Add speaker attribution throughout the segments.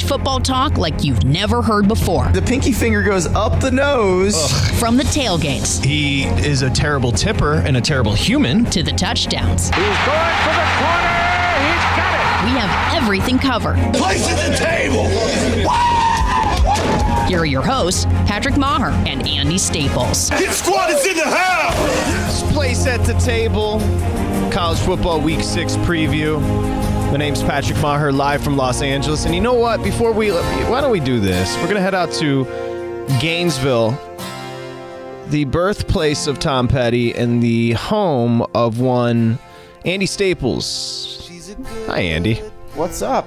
Speaker 1: college football talk like you've never heard before.
Speaker 2: The pinky finger goes up the nose.
Speaker 1: From the tailgates
Speaker 3: He is a terrible tipper and a terrible human.
Speaker 1: to the touchdowns,
Speaker 4: He's going for the corner. He's got it.
Speaker 1: we have everything covered.
Speaker 5: Place at the table.
Speaker 1: Here are your hosts, Patrick Maher and Andy Staples.
Speaker 5: Hit squad is in the house.
Speaker 3: Place at the table. College football week six preview. My name's Patrick Maher, live from Los Angeles. And you know what? Before we, why don't we do this? We're going to head out to Gainesville, the birthplace of Tom Petty and the home of one Andy Staples. Hi, Andy.
Speaker 2: What's up?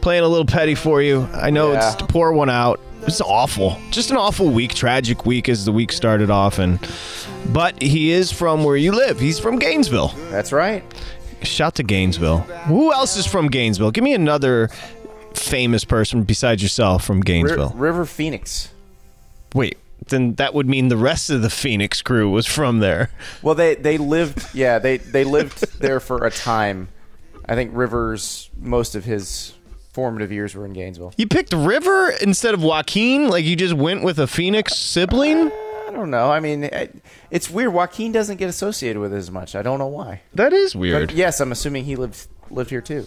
Speaker 3: Playing a little petty for you. I know
Speaker 2: Yeah.
Speaker 3: it's to pour one out. It's awful. Just an awful week, tragic week as the week started off and but he is from where you live. He's from Gainesville.
Speaker 2: That's right.
Speaker 3: Shout to Gainesville. Who else is from Gainesville? Give me another famous person besides yourself from Gainesville.
Speaker 2: River Phoenix.
Speaker 3: Wait, then that would mean the rest of the Phoenix crew was from there.
Speaker 2: Well, they they lived. Yeah, they they lived there for a time. I think Rivers most of his formative years were in Gainesville.
Speaker 3: You picked River instead of Joaquin? Like you just went with a Phoenix sibling?
Speaker 2: I don't know. I mean, it- it's weird. Joaquin doesn't get associated with it as much. I don't know why.
Speaker 3: That is
Speaker 2: But
Speaker 3: weird.
Speaker 2: yes, I'm assuming he lived lived here too.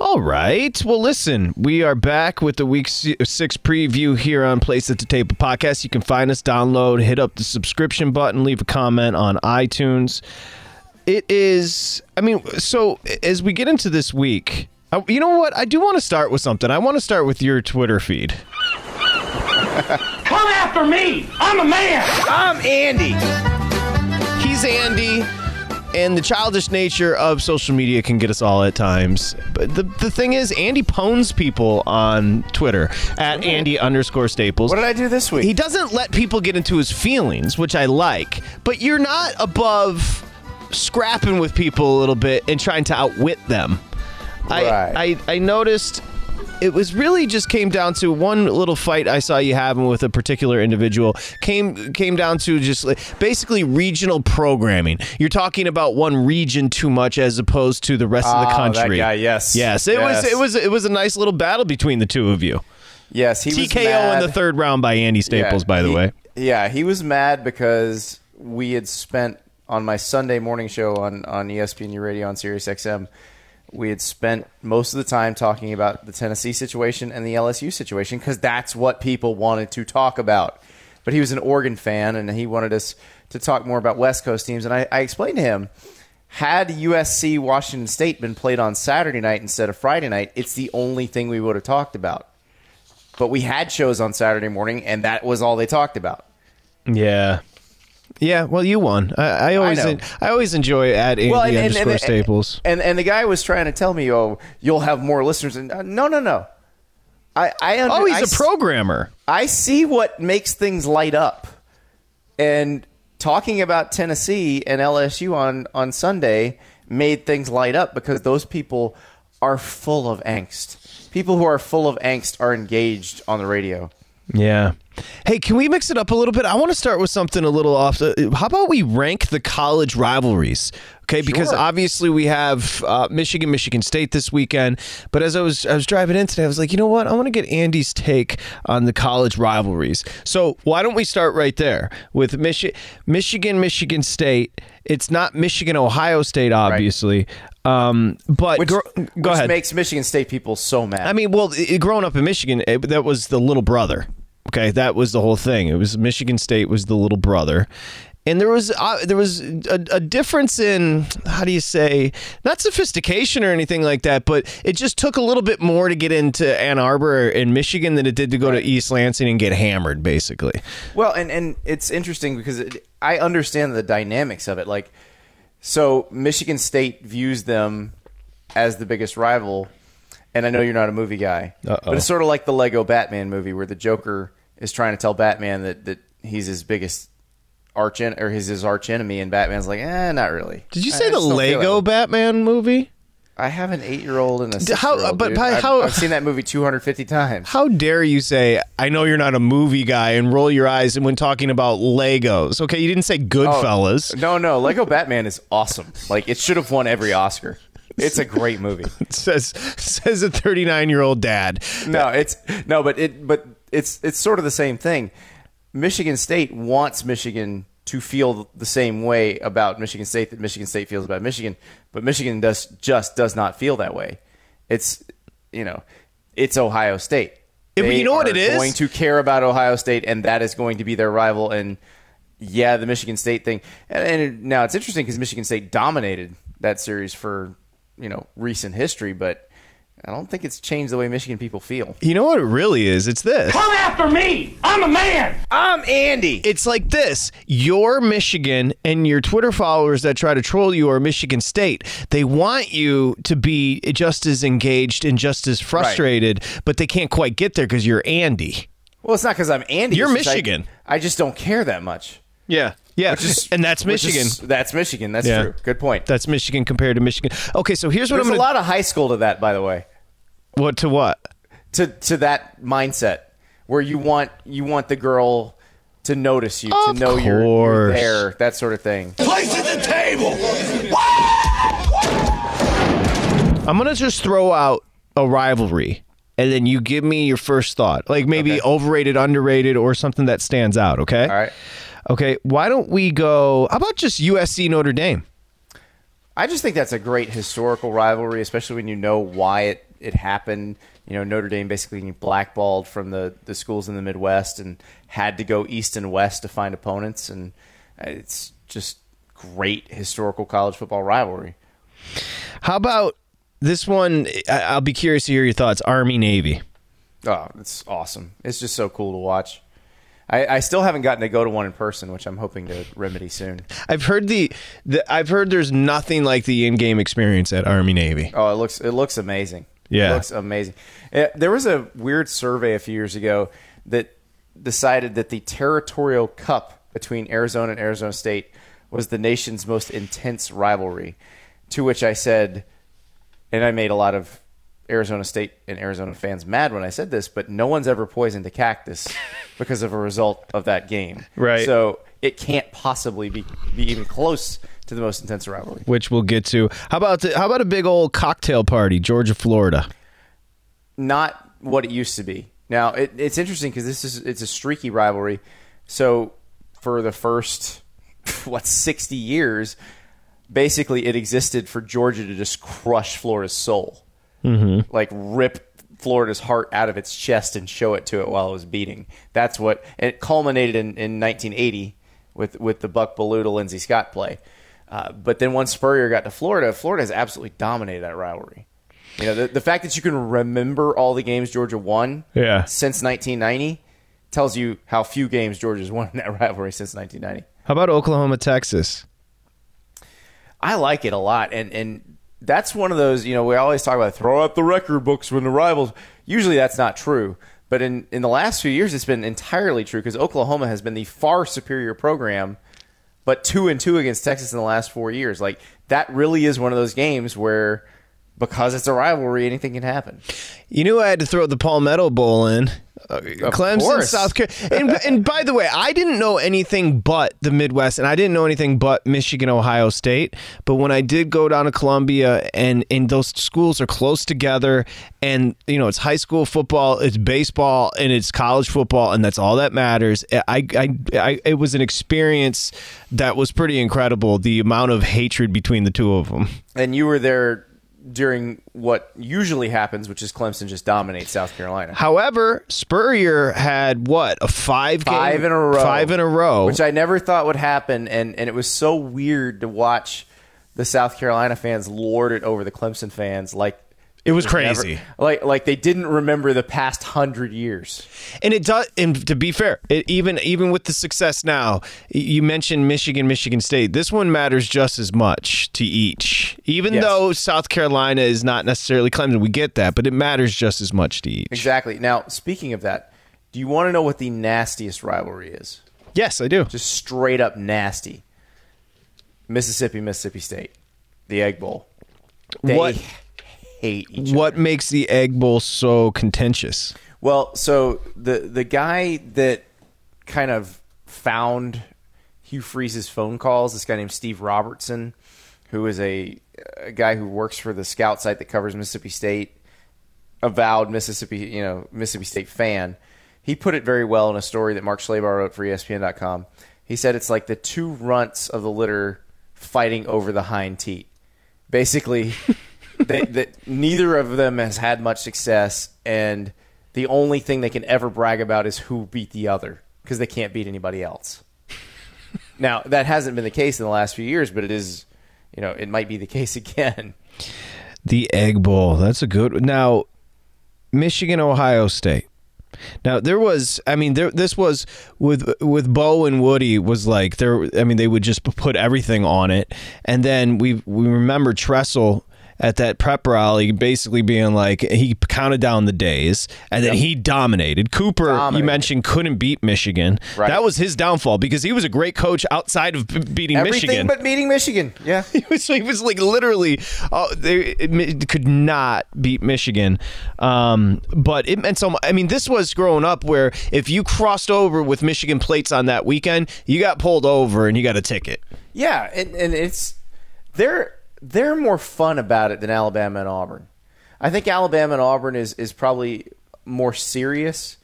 Speaker 3: All right. Well, listen, we are back with the week six preview here on Place at the Table podcast. You can find us, download, hit up the subscription button, leave a comment on iTunes. It is, I mean, so as we get into this week, uh, you know what? I do want to start with something. I want to start with your Twitter feed.
Speaker 5: Come after me. I'm a man.
Speaker 2: I'm Andy.
Speaker 3: He's Andy, and the childish nature of social media can get us all at times. But the, the thing is, Andy pones people on Twitter at Andy underscore Staples.
Speaker 2: What did I do this week?
Speaker 3: He doesn't let people get into his feelings, which I like, but you're not above scrapping with people a little bit and trying to outwit them.
Speaker 2: Right.
Speaker 3: I, I I noticed it was really just came down to one little fight I saw you having with a particular individual came came down to just basically regional programming. You're talking about one region too much as opposed to the rest of the
Speaker 2: Oh,
Speaker 3: country.
Speaker 2: that guy, yes.
Speaker 3: Yes, it was it was it was a nice little battle between the two of you.
Speaker 2: yes, he was
Speaker 3: TKO in the third round by Andy Staples,
Speaker 2: Yeah,
Speaker 3: by the
Speaker 2: he-
Speaker 3: way.
Speaker 2: Yeah, he was mad because we had spent on my Sunday morning show on on ESPN Radio on Sirius XM. We had spent most of the time talking about the Tennessee situation and the LSU situation because that's what people wanted to talk about. But he was an Oregon fan and he wanted us to talk more about West Coast teams. And I, I explained to him had USC Washington State been played on Saturday night instead of Friday night, it's the only thing we would have talked about. But we had shows on Saturday morning, and that was all they talked about.
Speaker 3: Yeah. Yeah, well, you won. I, I always,
Speaker 2: know.
Speaker 3: I, always enjoy at Andy underscore Staples.
Speaker 2: And, and the guy was trying to tell me, "Oh, you'll have more listeners." And uh, no, no, no. I, I under,
Speaker 3: oh, he's
Speaker 2: I
Speaker 3: a programmer.
Speaker 2: I see what makes things light up, and talking about Tennessee and LSU on on Sunday made things light up because those people are full of angst. People who are full of angst are engaged on the radio.
Speaker 3: Yeah. Hey, can we mix it up a little bit? I want to start with something a little off. The, how about we rank the college rivalries? Okay, because obviously we have uh, Michigan, Michigan State this weekend. But as I was I was driving in today, I was like, you know what? I want to get Andy's take on the college rivalries. So why don't we start right there with Michi- Michigan, Michigan State? It's not Michigan, Ohio State, obviously. Um, but
Speaker 2: Which,
Speaker 3: gr- go
Speaker 2: which
Speaker 3: ahead.
Speaker 2: makes Michigan State people so mad.
Speaker 3: I mean, well, i growing up in Michigan, it, that was the little brother. Okay, that was the whole thing. It was Michigan State was the little brother, and there was uh, there was a, a difference in how do you say not sophistication or anything like that, but it just took a little bit more to get into Ann Arbor in Michigan than it did to go to East Lansing and get hammered, basically.
Speaker 2: Well, and and it's interesting because it, I understand the dynamics of it. Like, so Michigan State views them as the biggest rival, and I know you're not a movie guy,
Speaker 3: Uh-oh.
Speaker 2: but it's sort of like the Lego Batman movie where the Joker is trying to tell Batman that that he's his biggest arch en- or he's his arch enemy, and Batman's like, eh, not really.
Speaker 3: Did you say
Speaker 2: I
Speaker 3: the
Speaker 2: just
Speaker 3: Lego. Batman movie?
Speaker 2: I have an eight year old and a
Speaker 3: how- but by
Speaker 2: I've, I've seen that movie 250 times.
Speaker 3: How dare you say, I know you're not a movie guy and roll your eyes when talking about Legos? Okay, you didn't say
Speaker 2: Oh,
Speaker 3: Goodfellas.
Speaker 2: No, no, Lego Batman is awesome. Like it should have won every Oscar. It's a great movie.
Speaker 3: says says a 39 year old dad.
Speaker 2: no, it's no, but it but it's it's sort of the same thing. Michigan State wants Michigan to feel the same way about Michigan State that Michigan State feels about Michigan, but Michigan does just does not feel that way. It's you know, it's Ohio State. They
Speaker 3: you know what it is?
Speaker 2: Going to care about Ohio State, and that is going to be their rival. And yeah, the Michigan State thing. And, and now it's interesting because Michigan State dominated that series for you know recent history, but I don't think it's changed the way Michigan people feel.
Speaker 3: You know what it really is? It's this.
Speaker 5: Come after me. I'm a man.
Speaker 2: I'm Andy.
Speaker 3: It's like this. You're Michigan, and your Twitter followers that try to troll you are Michigan State. They want you to be just as engaged and just as frustrated, but they can't quite get there because you're Andy.
Speaker 2: Well, it's not because I'm Andy.
Speaker 3: You're
Speaker 2: it's just I-
Speaker 3: Michigan.
Speaker 2: I, just don't care that much.
Speaker 3: Yeah. Yeah.
Speaker 2: Which is-
Speaker 3: and that's Michigan.
Speaker 2: is- that's Michigan. That's
Speaker 3: Yeah.
Speaker 2: true. Good point.
Speaker 3: That's Michigan compared to Michigan. Okay, so here's what
Speaker 2: There's
Speaker 3: I'm
Speaker 2: a lot of high school to that, by the way.
Speaker 3: What to what?
Speaker 2: To to that mindset where you want you want the girl to notice you,
Speaker 3: Of
Speaker 2: to know you're, you're there, that sort of thing.
Speaker 5: Place at the table.
Speaker 3: I'm gonna just throw out a rivalry, and then you give me your first thought, like maybe
Speaker 2: Okay.
Speaker 3: overrated, underrated, or something that stands out. Okay.
Speaker 2: All right.
Speaker 3: Okay. Why don't we go? How about just USC Notre Dame?
Speaker 2: I just think that's a great historical rivalry, especially when you know why it, it happened. You know, Notre Dame basically blackballed from the, the schools in the Midwest and had to go east and west to find opponents. And it's just great historical college football rivalry.
Speaker 3: How about this one? I'll be curious to hear your thoughts. Army Navy.
Speaker 2: Oh, it's awesome. It's just so cool to watch. I, I still haven't gotten to go to one in person, which I'm hoping to remedy soon.
Speaker 3: I've heard the, the I've heard there's nothing like the in-game experience at Army Navy.
Speaker 2: Oh, it looks it looks amazing.
Speaker 3: Yeah.
Speaker 2: it looks amazing. Uh, There was a weird survey a few years ago that decided that the territorial cup between Arizona and Arizona State was the nation's most intense rivalry. To which I said, and I made a lot of Arizona State and Arizona fans mad when I said this, but no one's ever poisoned a cactus because of a result of that game.
Speaker 3: Right.
Speaker 2: So it can't possibly be, be even close to the most intense rivalry.
Speaker 3: Which we'll get to. How about the, how about a big old cocktail party, Georgia, Florida?
Speaker 2: not what it used to be. Now it, it's interesting because this is it's a streaky rivalry. So for the first what sixty years, basically it existed for Georgia to just crush Florida's soul, mm-hmm. like rip Florida's heart out of its chest and show it to it while it was beating. That's what it culminated in, in 1980 with with the Buck Belue to Lindsey Scott play. Uh, but then once Spurrier got to Florida, Florida has absolutely dominated that rivalry. You know, the, the fact that you can remember all the games Georgia won
Speaker 3: Yeah.
Speaker 2: since 1990 tells you how few games Georgia's won in that rivalry since 1990.
Speaker 3: How about Oklahoma, Texas?
Speaker 2: I like it a lot, and and that's one of those. You know, we always talk about throw out the record books when the rivals. Usually, that's not true. But in, in the last few years, it's been entirely true because Oklahoma has been the far superior program, but two and two against Texas in the last four years. Like that really is one of those games where, because it's a rivalry, anything can happen.
Speaker 3: You knew I had to throw the Palmetto Bowl in. Uh, Clemson,
Speaker 2: course.
Speaker 3: South Carolina. And, and by the way, I didn't know anything but the Midwest, and I didn't know anything but Michigan, Ohio State. But when I did go down to Columbia, and, and those schools are close together, and you know it's high school football, it's baseball, and it's college football, and that's all that matters. I, I, I it was an experience that was pretty incredible. The amount of hatred between the two of them.
Speaker 2: And you were there during what usually happens, which is Clemson just dominates South Carolina.
Speaker 3: However, Spurrier had what a five game,
Speaker 2: five in a row.
Speaker 3: five in a row.
Speaker 2: Which I never thought would happen, and, and it was so weird to watch the South Carolina fans lord it over the Clemson fans like
Speaker 3: It was
Speaker 2: never-
Speaker 3: crazy.
Speaker 2: like like they didn't remember the past hundred years.
Speaker 3: and it does. And to be fair, it, even even with the success now, you mentioned Michigan, Michigan State. This one matters just as much to each. Even
Speaker 2: Yes.
Speaker 3: though South Carolina is not necessarily Clemson, we get that, but it matters just as much to each.
Speaker 2: Exactly. Now, speaking of that, do you want to know what the nastiest rivalry is?
Speaker 3: Yes, I do.
Speaker 2: Just straight up nasty. Mississippi, Mississippi State, the Egg Bowl. They
Speaker 3: What-
Speaker 2: hate each
Speaker 3: what makes the Egg Bowl so contentious?
Speaker 2: Well, so the the guy that kind of found Hugh Freeze's phone calls, this guy named Steve Robertson, who is a, a guy who works for the scout site that covers Mississippi State, avowed Mississippi, you know, Mississippi State fan. He put it very well in a story that Mark Schlabach wrote for ESPN.com. He said it's like the two runts of the litter fighting over the hind teat. Basically, they, that neither of them has had much success, and the only thing they can ever brag about is who beat the other because they can't beat anybody else. now that hasn't been the case in the last few years, but it is, you know, it might be the case again.
Speaker 3: The Egg Bowl. That's a good. Now, Michigan, Ohio State. Now there was, I mean, there this was with with Bo and Woody was like there. I mean, they would just put everything on it, and then we we remember Tressel at that prep rally basically being like he counted down the days and then he dominated. Cooper, you mentioned, couldn't beat Michigan.
Speaker 2: Right.
Speaker 3: That was his downfall because he was a great coach outside of beating
Speaker 2: Everything
Speaker 3: Michigan.
Speaker 2: but beating Michigan. Yeah.
Speaker 3: He was, he was like literally, oh, they could not beat Michigan. Um, but it meant so much. I mean, this was growing up where if you crossed over with Michigan plates on that weekend, you got pulled over and you got a ticket.
Speaker 2: Yeah, and, and it's they're they're more fun about it than Alabama and Auburn. I think Alabama and Auburn is is probably more serious.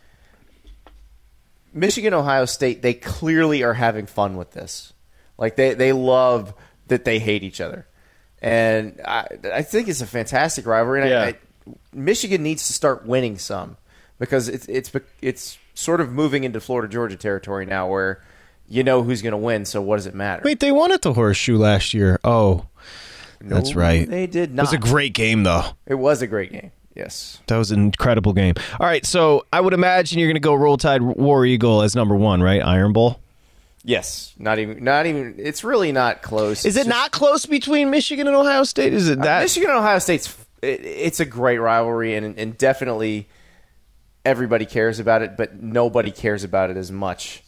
Speaker 2: Michigan, Ohio State, they clearly are having fun with this. Like they they love that they hate each other, and I I think it's a fantastic rivalry. And I-
Speaker 3: Yeah.
Speaker 2: I, Michigan needs to start winning some because it's it's it's sort of moving into Florida Georgia territory now, where you know who's going to win. So what does it matter?
Speaker 3: Wait, they won at the Horseshoe last year. Oh, that's right.
Speaker 2: They did not.
Speaker 3: It was a great game though.
Speaker 2: It was a great game. Yes.
Speaker 3: That was an incredible game. All right, so I would imagine you're going to go Roll Tide War Eagle as number one, right? Iron Bowl.
Speaker 2: Yes. Not even. Not even. It's really not close.
Speaker 3: Is it
Speaker 2: just-
Speaker 3: not close between Michigan and Ohio State? Is it uh, that?
Speaker 2: Michigan and Ohio State's. It, it's a great rivalry, and and definitely everybody cares about it, but nobody cares about it as much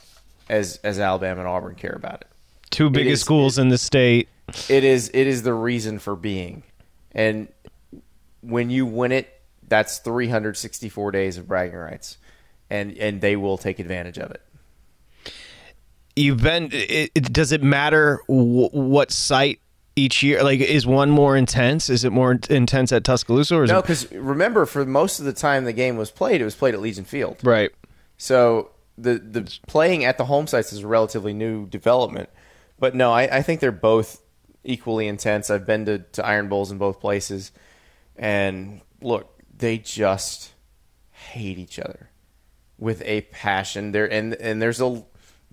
Speaker 2: as as Alabama and Auburn care about it.
Speaker 3: Two biggest
Speaker 2: is-
Speaker 3: schools in the state.
Speaker 2: It is. It is the reason for being, and when you win it, that's 364 days of bragging rights, and and they will take advantage of it.
Speaker 3: you've been it, it, does it matter w- what site each year like is one more intense is it more intense at tuscaloosa or is
Speaker 2: No,
Speaker 3: it
Speaker 2: because remember, for most of the time the game was played, it was played at Legion Field.
Speaker 3: right
Speaker 2: So the the playing at the home sites is a relatively new development. But no, I, I think they're both equally intense. I've been to, to Iron Bowls in both places, and look, they just hate each other with a passion. There and and there's a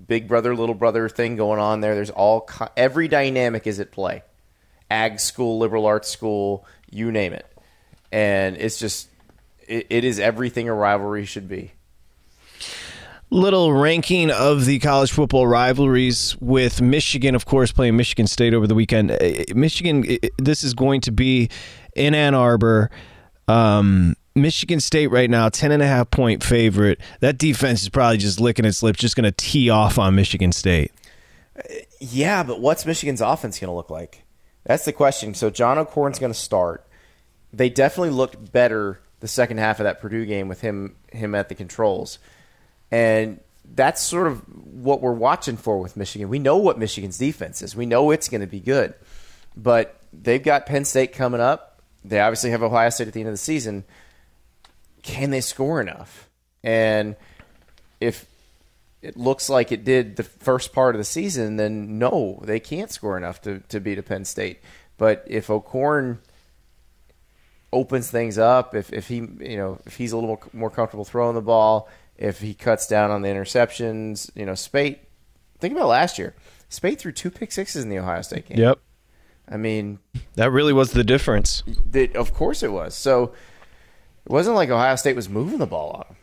Speaker 2: big brother little brother thing going on there. There's all every dynamic is at play. Ag school, liberal arts school, you name it, and it's just it, it is everything a rivalry should be.
Speaker 3: Little ranking of the college football rivalries with michigan of course playing michigan state over the weekend Uh, michigan this is going to be in ann arbor um, michigan state right now 10 and a half point favorite that defense is probably just licking its lips just going to tee off on michigan state
Speaker 2: Yeah, but what's Michigan's offense going to look like? That's the question. So John O'Korn's going to start. They definitely looked better the second half of that Purdue game with him him at the controls, and that's sort of what we're watching for with Michigan. We know what Michigan's defense is. We know it's going to be good, but they've got Penn State coming up. They obviously have Ohio State at the end of the season. Can they score enough? And if it looks like it did the first part of the season, then no, they can't score enough to, to beat a Penn State. But if O'Korn opens things up, if, if he you know if he's a little more comfortable throwing the ball, if he cuts down on the interceptions, you know, Speight. Think about last year. Speight threw two pick sixes in the Ohio State game.
Speaker 3: yep
Speaker 2: I mean,
Speaker 3: that really was the difference
Speaker 2: that of course it was. So it wasn't like Ohio State was moving the ball on them.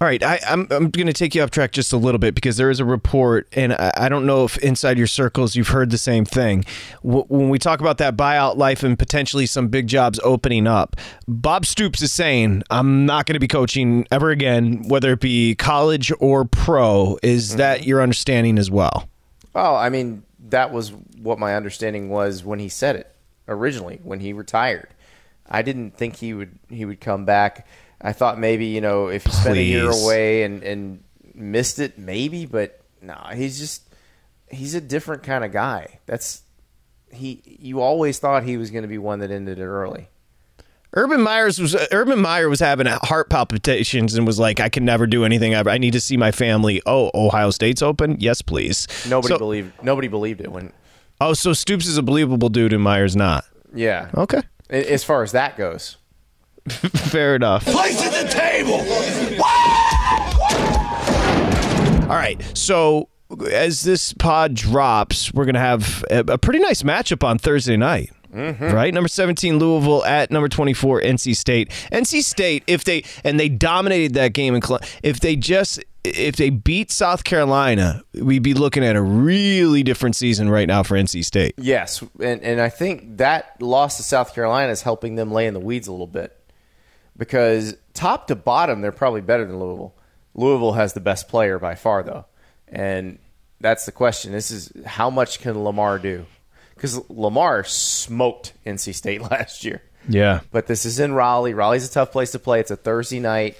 Speaker 3: All right, I, I'm I'm going to take you off track just a little bit because there is a report, and I, I don't know if inside your circles you've heard the same thing. W- when we talk about that buyout life and potentially some big jobs opening up, Bob Stoops is saying, "I'm not going to be coaching ever again, whether it be college or pro." Is mm-hmm. that your understanding as well?
Speaker 2: Oh, I mean, that was what my understanding was when he said it originally, when he retired. I didn't think he would he would come back. I thought maybe, you know, if he spent a year away and, and missed it, maybe, but no, he's just he's a different kind of guy. That's he you always thought he was going to be one that ended it early.
Speaker 3: Urban Myers was uh, Urban Meyer was having heart palpitations and was like, "I can never do anything ever. I need to see my family." Oh, Ohio State's open. Yes, please.
Speaker 2: Nobody
Speaker 3: So-
Speaker 2: believed nobody believed it when
Speaker 3: Oh, so Stoops is a believable dude and Myers not.
Speaker 2: yeah.
Speaker 3: Okay,
Speaker 2: As far as that goes.
Speaker 3: fair enough.
Speaker 5: Place at the table.
Speaker 3: All right, so as this pod drops, we're gonna have a, pretty nice matchup on Thursday night. Mm-hmm. Right, number seventeen Louisville at number twenty-four NC State. NC State, if they and they dominated that game, in Cle- if they just if they beat South Carolina, we'd be looking at a really different season right now for NC State.
Speaker 2: Yes, and and I think that loss to South Carolina is helping them lay in the weeds a little bit because top to bottom they're probably better than Louisville. Louisville has the best player by far though, and that's the question. This is how much can Lamar do? Because Lamar smoked NC State last year.
Speaker 3: Yeah,
Speaker 2: But this is in Raleigh. Raleigh's a tough place to play. It's a Thursday night.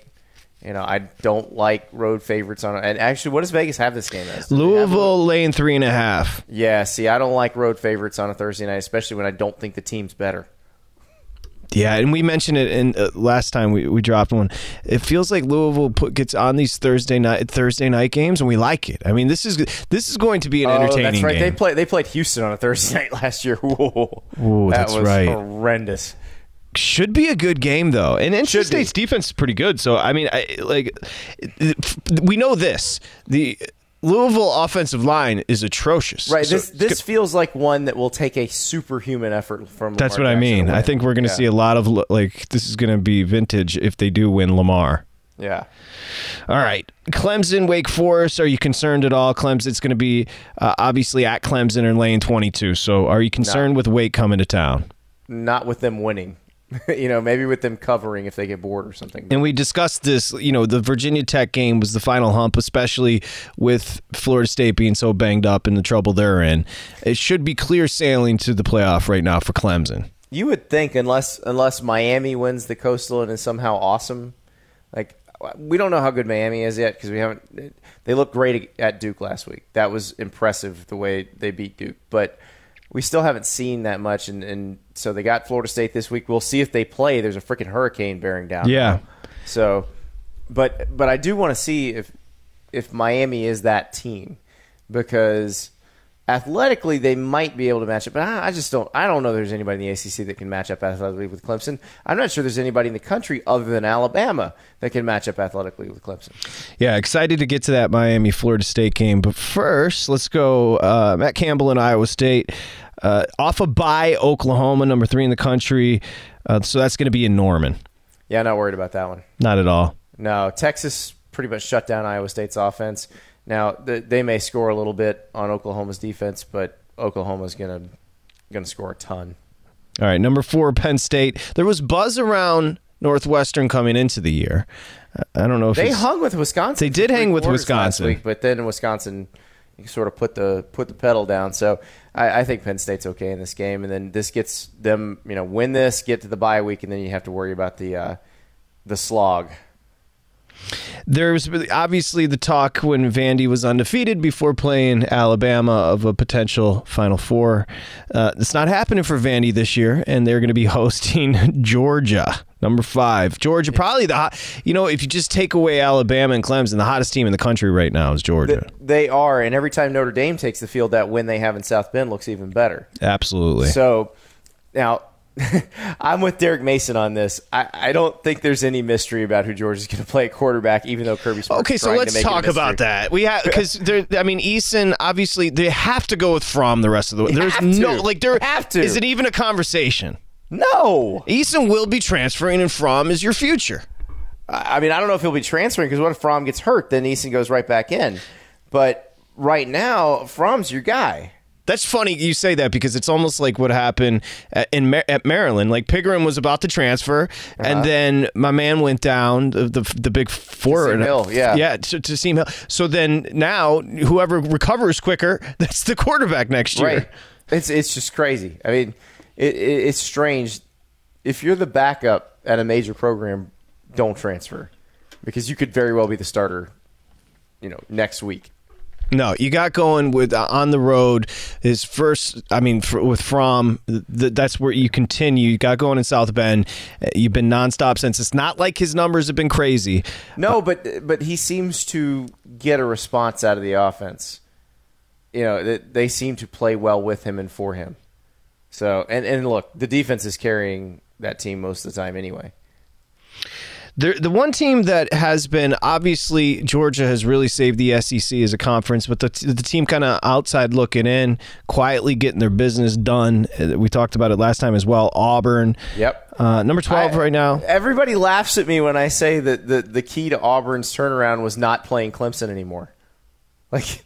Speaker 2: You know, I don't like road favorites on. And actually, what does Vegas have this game as?
Speaker 3: Louisville laying three and a half.
Speaker 2: yeah, see, I don't like road favorites on a Thursday night, especially when I don't think the team's better.
Speaker 3: Yeah, and we mentioned it in uh, last time we, we dropped one. It feels like Louisville put, gets on these Thursday night Thursday night games, and we like it. I mean, this is this is going to be an entertaining
Speaker 2: oh, that's right.
Speaker 3: game.
Speaker 2: They play. They played Houston on a Thursday night last year. Whoa,
Speaker 3: Ooh,
Speaker 2: that
Speaker 3: that's
Speaker 2: was
Speaker 3: right.
Speaker 2: horrendous.
Speaker 3: Should be a good game though, and NC. State's defense is pretty good. So I mean, I, like we know this the. Louisville offensive line is atrocious.
Speaker 2: Right.
Speaker 3: So
Speaker 2: This this feels like one that will take a superhuman effort from.
Speaker 3: that's
Speaker 2: Lamar
Speaker 3: what I mean. I think we're going to
Speaker 2: Yeah.
Speaker 3: see a lot of like this is going to be vintage if they do win Lamar.
Speaker 2: Yeah.
Speaker 3: All right. Clemson, Wake Forest. Are you concerned at all? Clemson, it's going to be uh, obviously at Clemson and lane 22. So are you concerned with Wake coming to town?
Speaker 2: Not with them winning. you know, maybe with them covering if they get bored or something.
Speaker 3: And we discussed this, you know, the Virginia Tech game was the final hump, especially with Florida State being so banged up and the trouble they're in. It should be clear sailing to the playoff right now for Clemson.
Speaker 2: You would think unless unless Miami wins the Coastal and is somehow awesome, like we don't know how good Miami is yet because we haven't. They looked great at Duke last week. That was impressive the way they beat Duke, but we still haven't seen that much. And, and so they got Florida State this week. We'll see if they play. There's a freaking hurricane bearing down.
Speaker 3: Yeah.
Speaker 2: So, but but I do want to see if if Miami is that team because athletically they might be able to match up. But I, I just don't. I don't know. There's anybody in the ACC that can match up athletically with Clemson. I'm not sure there's anybody in the country other than Alabama that can match up athletically with Clemson.
Speaker 3: Yeah, excited to get to that Miami Florida State game. But first, let's go. Uh, Matt Campbell and Iowa State uh, off a bye. Oklahoma, number three in the country. Uh, so that's going to be in Norman.
Speaker 2: Yeah, not worried about that one.
Speaker 3: Not at all.
Speaker 2: No, Texas pretty much shut down Iowa State's offense. Now th- they may score a little bit on Oklahoma's defense, but Oklahoma's gonna gonna score a ton.
Speaker 3: All right, number four, Penn State. There was buzz around Northwestern coming into the year. I don't know if
Speaker 2: They hung with Wisconsin.
Speaker 3: They did hang with Wisconsin.
Speaker 2: week, but then Wisconsin sort of put the put the pedal down. So I, I think Penn State's okay in this game, and then this gets them, you know, win this, get to the bye week, and then you have to worry about the uh, the slog.
Speaker 3: There's obviously the talk when Vandy was undefeated before playing Alabama of a potential Final Four. Uh, it's not happening for Vandy this year, and they're going to be hosting Georgia, number five. Georgia, probably the hot. You know, if you just take away Alabama and Clemson, the hottest team in the country right now is Georgia.
Speaker 2: They are, and every time Notre Dame takes the field, that win they have in South Bend looks even better.
Speaker 3: Absolutely.
Speaker 2: So now I'm with Derek Mason on this. I, I don't think there's any mystery about who George is going to play at quarterback, even though Kirby Smart's
Speaker 3: Okay, so let's talk about that. We have because I mean, Eason obviously they have to go with Fromm the rest of the way. There's no
Speaker 2: to.
Speaker 3: like there
Speaker 2: Have to.
Speaker 3: is it even a conversation?
Speaker 2: No,
Speaker 3: Eason will be transferring, and Fromm is your future.
Speaker 2: I I mean I don't know if he'll be transferring because what if Fromm gets hurt? Then Eason goes right back in. But right now, Fromm's your guy.
Speaker 3: That's funny you say that because it's almost like what happened at, in Mar- at Maryland. Like Pickering was about to transfer,
Speaker 2: Uh-huh.
Speaker 3: and then my man went down the the, the big four.
Speaker 2: Kasim Hill, yeah.
Speaker 3: yeah, to, to Kasim Hill. So then now whoever recovers quicker, that's the quarterback next year.
Speaker 2: Right. It's it's just crazy. I mean, it, it, it's strange. If you're the backup at a major program, don't transfer because you could very well be the starter. You know, next week.
Speaker 3: No, you got going with uh, on the road. His first, I mean, for, with Fromm, th- that's where you continue. You got going in South Bend. Uh, You've been nonstop since. It's not like his numbers have been crazy.
Speaker 2: No, but but he seems to get a response out of the offense. You know, they, they seem to play well with him and for him. So, and and look, the defense is carrying that team most of the time anyway.
Speaker 3: The the one team that has been obviously Georgia has really saved the SEC as a conference, but the the team kind of outside looking in, quietly getting their business done. Uh, We talked about it last time as well. Auburn,
Speaker 2: Yep.
Speaker 3: uh, number twelve
Speaker 2: I-
Speaker 3: right now.
Speaker 2: Everybody laughs at me when I say that the, the key to Auburn's turnaround was not playing Clemson anymore. Like,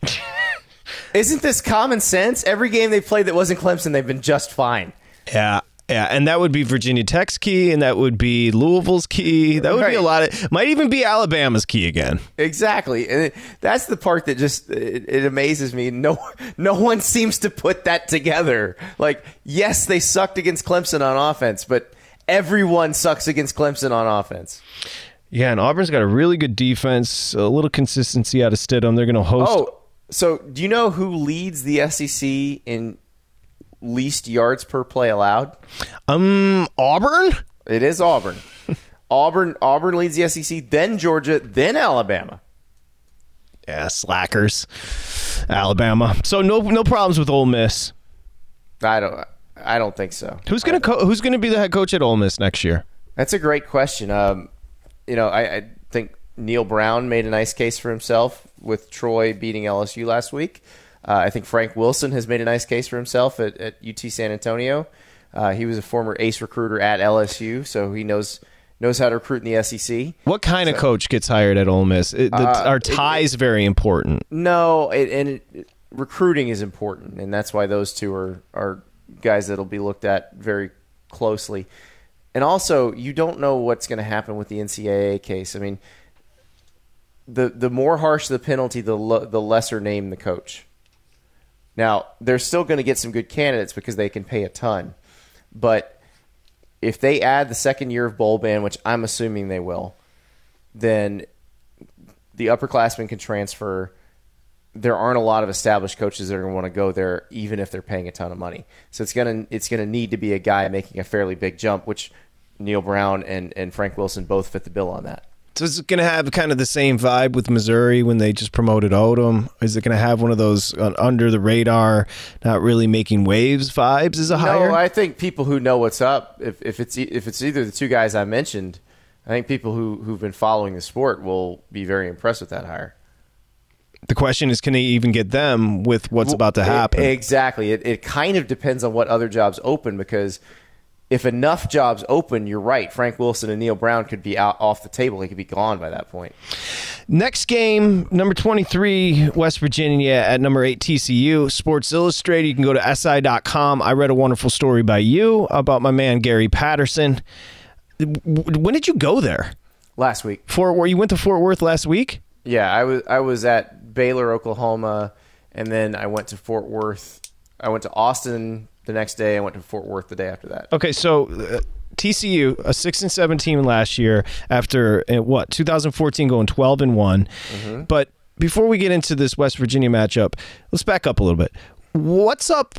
Speaker 2: isn't this common sense? Every game they played that wasn't Clemson, they've been just fine.
Speaker 3: Yeah. Yeah, and that would be Virginia Tech's key, and that would be Louisville's key. That would be a lot of, might even be Alabama's key again.
Speaker 2: Exactly, and it, that's the part that just it, it amazes me. No, no one seems to put that together. Like, yes, they sucked against Clemson on offense, but everyone sucks against Clemson on offense.
Speaker 3: Yeah, and Auburn's got a really good defense, a little consistency out of Stidham. They're going to host.
Speaker 2: Oh, so do you know who leads the SEC in least yards per play allowed?
Speaker 3: Um, Auburn.
Speaker 2: It is Auburn. Auburn Auburn leads the SEC, then Georgia, then Alabama.
Speaker 3: Yeah, slackers. Alabama. So no no problems with Ole Miss.
Speaker 2: I don't I don't think so.
Speaker 3: Who's gonna co- Who's gonna be the head coach at Ole Miss next year?
Speaker 2: That's a great question. Um, you know, I, I think Neal Brown made a nice case for himself with Troy beating LSU last week. Uh, I think Frank Wilson has made a nice case for himself at, at UT San Antonio. Uh, he was a former ace recruiter at LSU, so he knows knows how to recruit in the SEC.
Speaker 3: What kind of coach gets hired at Ole Miss? It, the,
Speaker 2: Uh,
Speaker 3: our
Speaker 2: it-
Speaker 3: ties very important.
Speaker 2: No, it, and it, recruiting is important, and that's why those two are are guys that'll be looked at very closely. And also, you don't know what's going to happen with the NCAA case. I mean, the the more harsh the penalty, the lo- the lesser name the coach. Now, they're still going to get some good candidates because they can pay a ton, but if they add the second year of bowl ban, which I'm assuming they will, then the upperclassmen can transfer. There aren't a lot of established coaches that are going to want to go there, even if they're paying a ton of money. So it's gonna it's gonna need to be a guy making a fairly big jump, which Neal Brown and, and Frank Wilson both fit the bill on that.
Speaker 3: So is it going to have kind of the same vibe with Missouri when they just promoted Odom? Is it going to have one of those uh, under the radar, not really making waves vibes as a hire?
Speaker 2: No, I think people who know what's up, if, if it's if it's either the two guys I mentioned, I think people who who've been following the sport will be very impressed with that hire.
Speaker 3: the question is, can they even get them with what's about to happen?
Speaker 2: e- exactly. It, it kind of depends on what other jobs open because if enough jobs open, you're right. Frank Wilson and Neal Brown could be out off the table. He could be gone by that point.
Speaker 3: Next game, number 23, West Virginia at number 8, TCU. Sports Illustrated. You can go to SI.com. I read a wonderful story by you about my man, Gary Patterson. When did you go there?
Speaker 2: Last week,
Speaker 3: Fort Worth? You went to Fort Worth last week?
Speaker 2: yeah, I was I was at Baylor, Oklahoma, and then I went to Fort Worth. I went to Austin the next day. I went to Fort Worth the day after that.
Speaker 3: Okay, so uh, TCU, a 6 and 7 team last year after uh, what, 2014 going 12 and one But before we get into this West Virginia matchup, let's back up a little bit. What's up?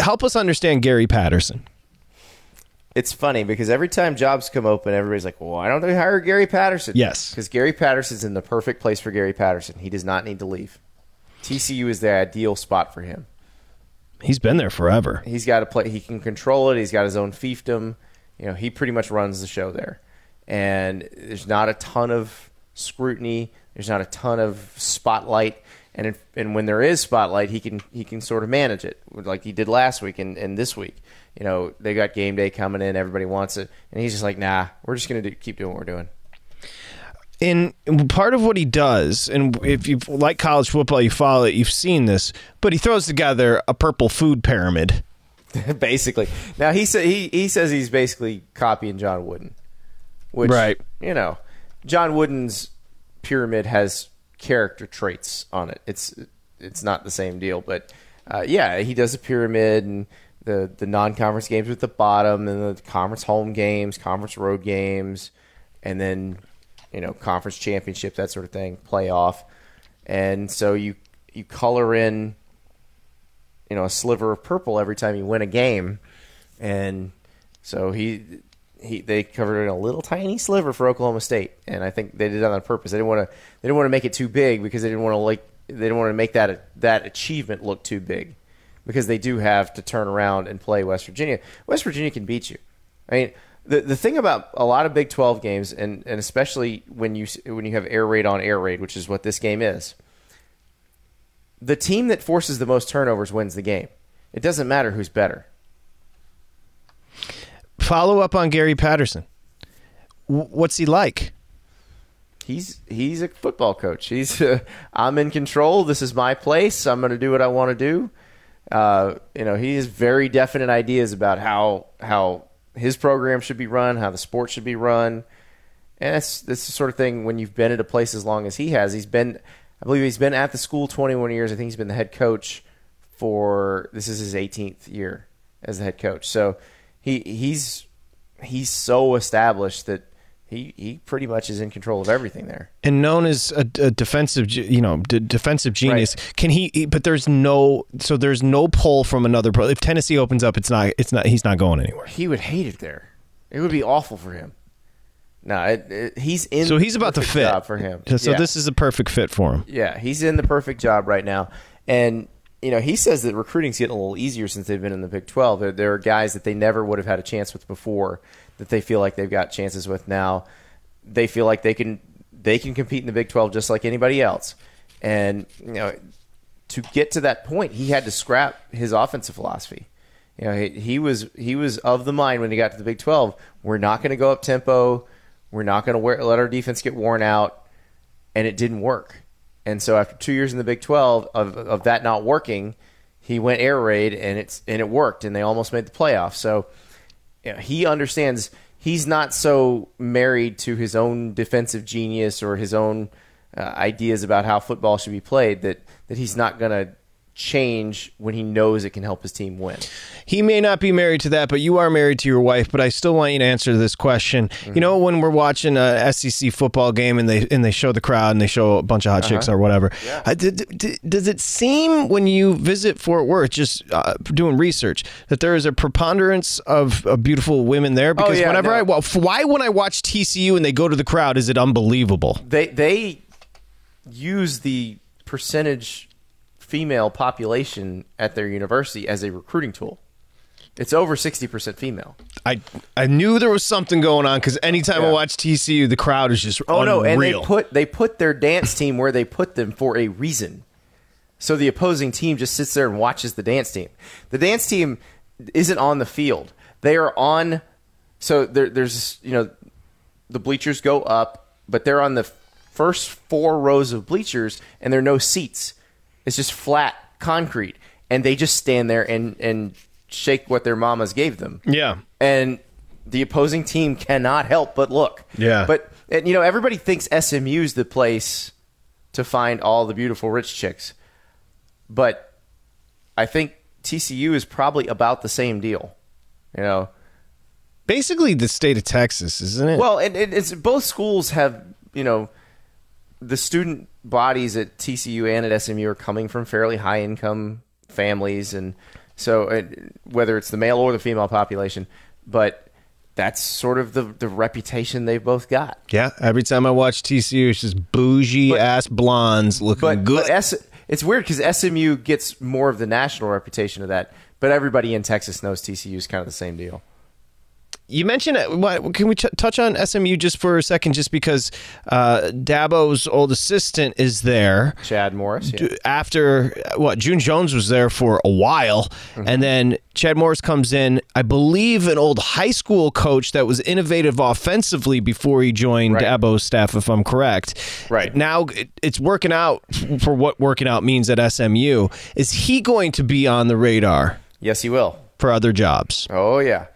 Speaker 3: Help us understand Gary Patterson.
Speaker 2: It's funny because every time jobs come open, everybody's like, why don't they hire Gary Patterson?"
Speaker 3: Yes.
Speaker 2: because Gary Patterson's in the perfect place for Gary Patterson. He does not need to leave. TCU is the ideal spot for him.
Speaker 3: He's been there forever.
Speaker 2: He's got to play. He can control it. He's got his own fiefdom. You know, he pretty much runs the show there. And there's not a ton of scrutiny. There's not a ton of spotlight. And if, and when there is spotlight, he can he can sort of manage it, like he did last week and, and this week. You know, they got game day coming in. Everybody wants it, and he's just like, nah, we're just gonna do, keep doing what we're doing.
Speaker 3: And part of what he does, and if you like college football, you follow it, you've seen this, but he throws together a purple food pyramid.
Speaker 2: basically. Now he said he he says he's basically copying John Wooden, which
Speaker 3: Right.
Speaker 2: you know, John Wooden's pyramid has character traits on it. It's it's not the same deal, but uh, yeah, he does a pyramid and the the non conference games with the bottom, and the conference home games, conference road games, and then you know conference championship that sort of thing, playoff, and so you you color in, you know, a sliver of purple every time you win a game, and so he. He, they covered in a little tiny sliver for Oklahoma State, and I think they did that on purpose. They didn't want to. They didn't want to make it too big because they didn't want to like. They didn't want to make that that achievement look too big, because they do have to turn around and play West Virginia. West Virginia can beat you. I mean, the the thing about a lot of Big Twelve games, and, and especially when you when you have air raid on air raid, which is what this game is, the team that forces the most turnovers wins the game. It doesn't matter who's better.
Speaker 3: Follow up on Gary Patterson. W- what's he like?
Speaker 2: He's he's a football coach. He's uh, I'm in control. This is my place. I'm going to do what I want to do. Uh, you know, he has very definite ideas about how how his program should be run, how the sport should be run, and that's that's the sort of thing. When you've been at a place as long as he has, he's been. I believe he's been at the school 21 years. I think he's been the head coach for this is his 18th year as the head coach. So he he's he's so established that he he pretty much is in control of everything there.
Speaker 3: and known as a, a defensive, you know, d- defensive genius. Can he, he- But there's no. So there's no pull from another pro. If Tennessee opens up, it's not. It's not. He's not going anywhere.
Speaker 2: He would hate it there. It would be awful for him. No, it, it, he's in.
Speaker 3: So he's about to fit
Speaker 2: job for him.
Speaker 3: So
Speaker 2: Yeah.
Speaker 3: this is a perfect fit for him.
Speaker 2: Yeah, he's in the perfect job right now. And, you know, he says that recruiting's getting a little easier since they've been in the Big 12. There, there are guys that they never would have had a chance with before that they feel like they've got chances with now. They feel like they can they can compete in the Big 12 just like anybody else. And, you know, to get to that point, he had to scrap his offensive philosophy. You know, he, he was he was of the mind when he got to the Big 12, we're not going to go up tempo. We're not going to let our defense get worn out and it didn't work. And so after two years in the Big Twelve of, of that not working, he went air raid and it's and it worked and they almost made the playoffs. So you know, he understands he's not so married to his own defensive genius or his own uh, ideas about how football should be played that that he's not going to change when he knows it can help his team win.
Speaker 3: He may not be married to that, but you are married to your wife. But I still want you to answer this question. You know, when we're watching a SEC football game and they and they show the crowd and they show a bunch of hot chicks or whatever, uh, d- d- d- does it seem when you visit Fort Worth, just uh, doing research, that there is a preponderance of, of beautiful women there? Because
Speaker 2: yeah,
Speaker 3: whenever
Speaker 2: no.
Speaker 3: I well, why when I watch TCU and they go to the crowd, is it unbelievable?
Speaker 2: They they use the percentage female population at their university as a recruiting tool. It's over 60% female.
Speaker 3: I I knew there was something going on because anytime I watch TCU, the crowd is just
Speaker 2: Oh no, and they put they put their dance team where they put them for a reason. So the opposing team just sits there and watches the dance team. The dance team isn't on the field. They are on so there, there's you know the bleachers go up, but they're on the first four rows of bleachers and there are no seats. It's just flat concrete and they just stand there and and shake what their mamas gave them
Speaker 3: yeah.
Speaker 2: and the opposing team cannot help but look.
Speaker 3: Yeah.
Speaker 2: But and, you know, everybody thinks SMU's the place to find all the beautiful rich chicks, but I think TCU is probably about the same deal. You know,
Speaker 3: Basically, the state of Texas, isn't it?
Speaker 2: well, and, and it's both schools have you know the student bodies at TCU and at SMU are coming from fairly high income families, and so uh, whether it's the male or the female population, but that's sort of the the reputation they've both got.
Speaker 3: yeah. Every time I watch TCU, it's just bougie ass blondes looking
Speaker 2: But,
Speaker 3: good.
Speaker 2: but S, it's weird because SMU gets more of the national reputation of that, but everybody in Texas knows TCU is kind of the same deal.
Speaker 3: You mentioned it. What, can we t- touch on SMU just for a second? Just because uh, Dabo's old assistant is there.
Speaker 2: Chad Morris, yeah.
Speaker 3: After what June Jones was there for a while,
Speaker 2: Mm-hmm.
Speaker 3: and then Chad Morris comes in. I believe an old high school coach that was innovative offensively before he joined
Speaker 2: Right.
Speaker 3: Dabo's staff, if I'm correct.
Speaker 2: Right.
Speaker 3: now, it, it's working out for what working out means at SMU. Is he going to be on the radar
Speaker 2: yes, he will.
Speaker 3: for other jobs?
Speaker 2: Oh yeah, Uh,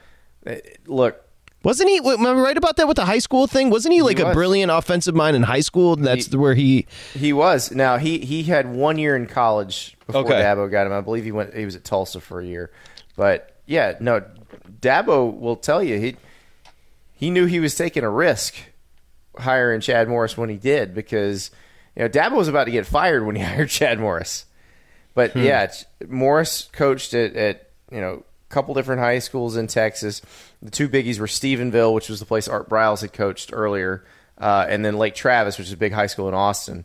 Speaker 2: look,
Speaker 3: Wasn't he? Am I right about that with the high school thing? Wasn't he like a
Speaker 2: was.
Speaker 3: brilliant offensive mind in high school? That's
Speaker 2: He-
Speaker 3: where he.
Speaker 2: He was. Now he he had one year in college before
Speaker 3: Okay.
Speaker 2: Dabo got him. I believe he went. He was at Tulsa for a year, but yeah, no. Dabo will tell you he he knew he was taking a risk hiring Chad Morris when he did because you know, Dabo was about to get fired when he hired Chad Morris. But
Speaker 3: Hmm.
Speaker 2: yeah, Morris coached at, at you know a couple different high schools in Texas. The two biggies were Stephenville, which was the place Art Briles had coached earlier, uh, and then Lake Travis, which is a big high school in Austin.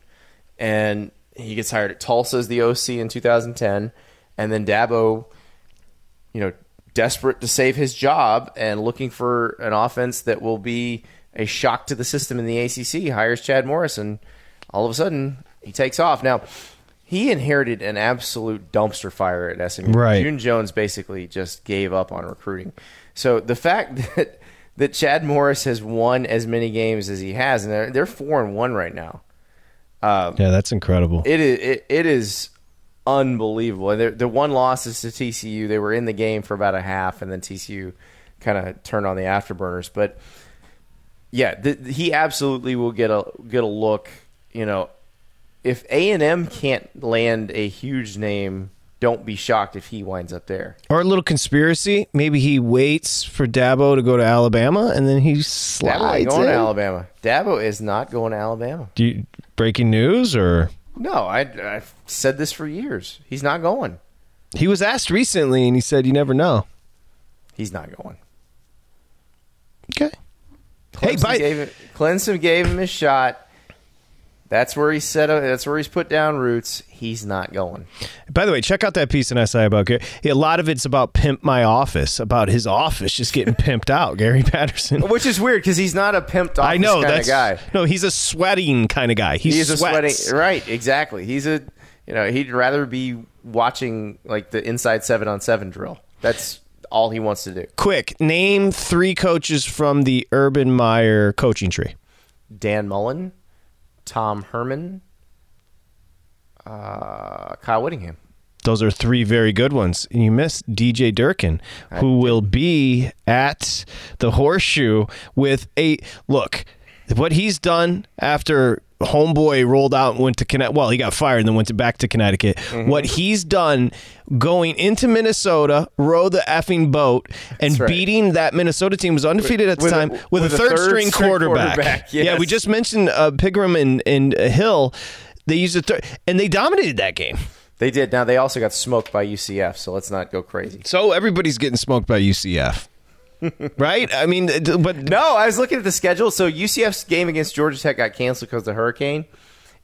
Speaker 2: And he gets hired at Tulsa as the OC in 2010, and then Dabo, you know, desperate to save his job and looking for an offense that will be a shock to the system in the ACC, hires Chad Morris, and all of a sudden he takes off. Now, he inherited an absolute dumpster fire at SMU.
Speaker 3: Right.
Speaker 2: June Jones basically just gave up on recruiting. So the fact that that Chad Morris has won as many games as he has, and they're, they're four and one right now.
Speaker 3: Um, yeah, that's incredible.
Speaker 2: It is it, it is unbelievable. And the- the one loss is to TCU. They were in the game for about a half, and then TCU kind of turned on the afterburners. But yeah, th- he absolutely will get a get a look. You know, if A and M can't land a huge name, don't be shocked if he winds up there.
Speaker 3: Or a little conspiracy. Maybe he waits for Dabo to go to Alabama and then he
Speaker 2: Dabo
Speaker 3: slides
Speaker 2: going
Speaker 3: in.
Speaker 2: to Alabama. Dabo is not going to Alabama.
Speaker 3: Do you, breaking news or
Speaker 2: No, I I've said this for years. He's not going.
Speaker 3: he was asked recently and he said you never know.
Speaker 2: He's not going.
Speaker 3: Okay. Hey,
Speaker 2: Clemson
Speaker 3: by,
Speaker 2: gave him, Clemson gave him his shot. That's where he set up. That's where he's put down roots. He's not going.
Speaker 3: by the way, check out that piece in SI about Gary. A lot of it's about pimp my office, about his office just getting pimped out. Gary Patterson.
Speaker 2: Which is weird because he's not a pimped off
Speaker 3: I know
Speaker 2: kind
Speaker 3: that's
Speaker 2: of guy.
Speaker 3: no. He's a sweating kind of guy. He
Speaker 2: He's a sweating. Right, exactly. He's a. You know, he'd rather be watching like the inside seven on seven drill. That's all he wants to do.
Speaker 3: Quick, name three coaches from the Urban Meyer coaching tree.
Speaker 2: Dan Mullen, Tom Herman, uh, Kyle Whittingham.
Speaker 3: Those are three very good ones. And you missed DJ Durkin, who will be at the Horseshoe with a look. What he's done after Homeboy rolled out and went to Connecticut. Well, he got fired and then went to back to Connecticut.
Speaker 2: Mm-hmm.
Speaker 3: What he's done going into Minnesota, row the effing boat, and
Speaker 2: right.
Speaker 3: beating that Minnesota team was undefeated at the
Speaker 2: With a-
Speaker 3: time with,
Speaker 2: with
Speaker 3: a
Speaker 2: a
Speaker 3: third,
Speaker 2: third
Speaker 3: string,
Speaker 2: string
Speaker 3: quarterback.
Speaker 2: quarterback,
Speaker 3: Yeah, we just mentioned uh, Pigrome and, and uh, Hill. They used a third, and they dominated that game.
Speaker 2: They did. Now they also got smoked by UCF, so let's not go crazy.
Speaker 3: So everybody's getting smoked by UCF, right? I mean, but
Speaker 2: No, I was looking at the schedule. So UCF's game against Georgia Tech got canceled because of the hurricane.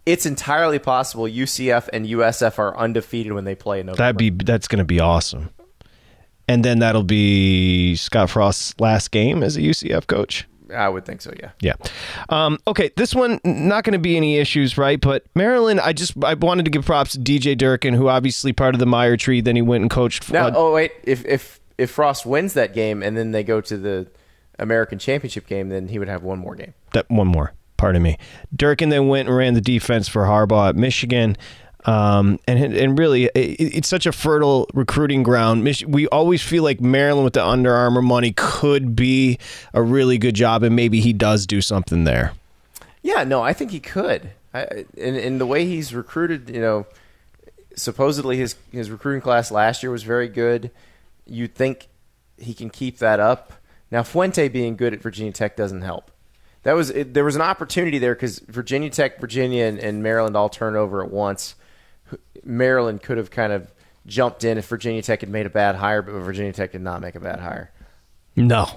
Speaker 2: It's entirely possible UCF and USF are undefeated when they play in November.
Speaker 3: that'd be that's going to be awesome. And then that'll be Scott Frost's last game as a UCF coach.
Speaker 2: I would think so. Yeah.
Speaker 3: Yeah. Um, okay, this one not going to be any issues, right? But Maryland, I just I wanted to give props to DJ Durkin, who obviously part of the Meyer tree. Then he went and coached.
Speaker 2: Now,
Speaker 3: uh,
Speaker 2: oh wait, if if if Frost wins that game and then they go to the American Championship game, then he would have one more game.
Speaker 3: that one more. Pardon me. Durkin then went and ran the defense for Harbaugh at Michigan. Um, and and really, it, it's such a fertile recruiting ground. We always feel like Maryland with the Under Armour money could be a really good job, and maybe he does do something there.
Speaker 2: Yeah, no, I think he could. I, in in the way he's recruited, you know, supposedly his his recruiting class last year was very good. You'd think he can keep that up. Now Fuente being good at Virginia Tech doesn't help. That was it, there was an opportunity there because Virginia Tech, Virginia, and, and Maryland all turned over at once. Maryland could have kind of jumped in if Virginia Tech had made a bad hire, but Virginia Tech did not make a bad hire.
Speaker 3: No,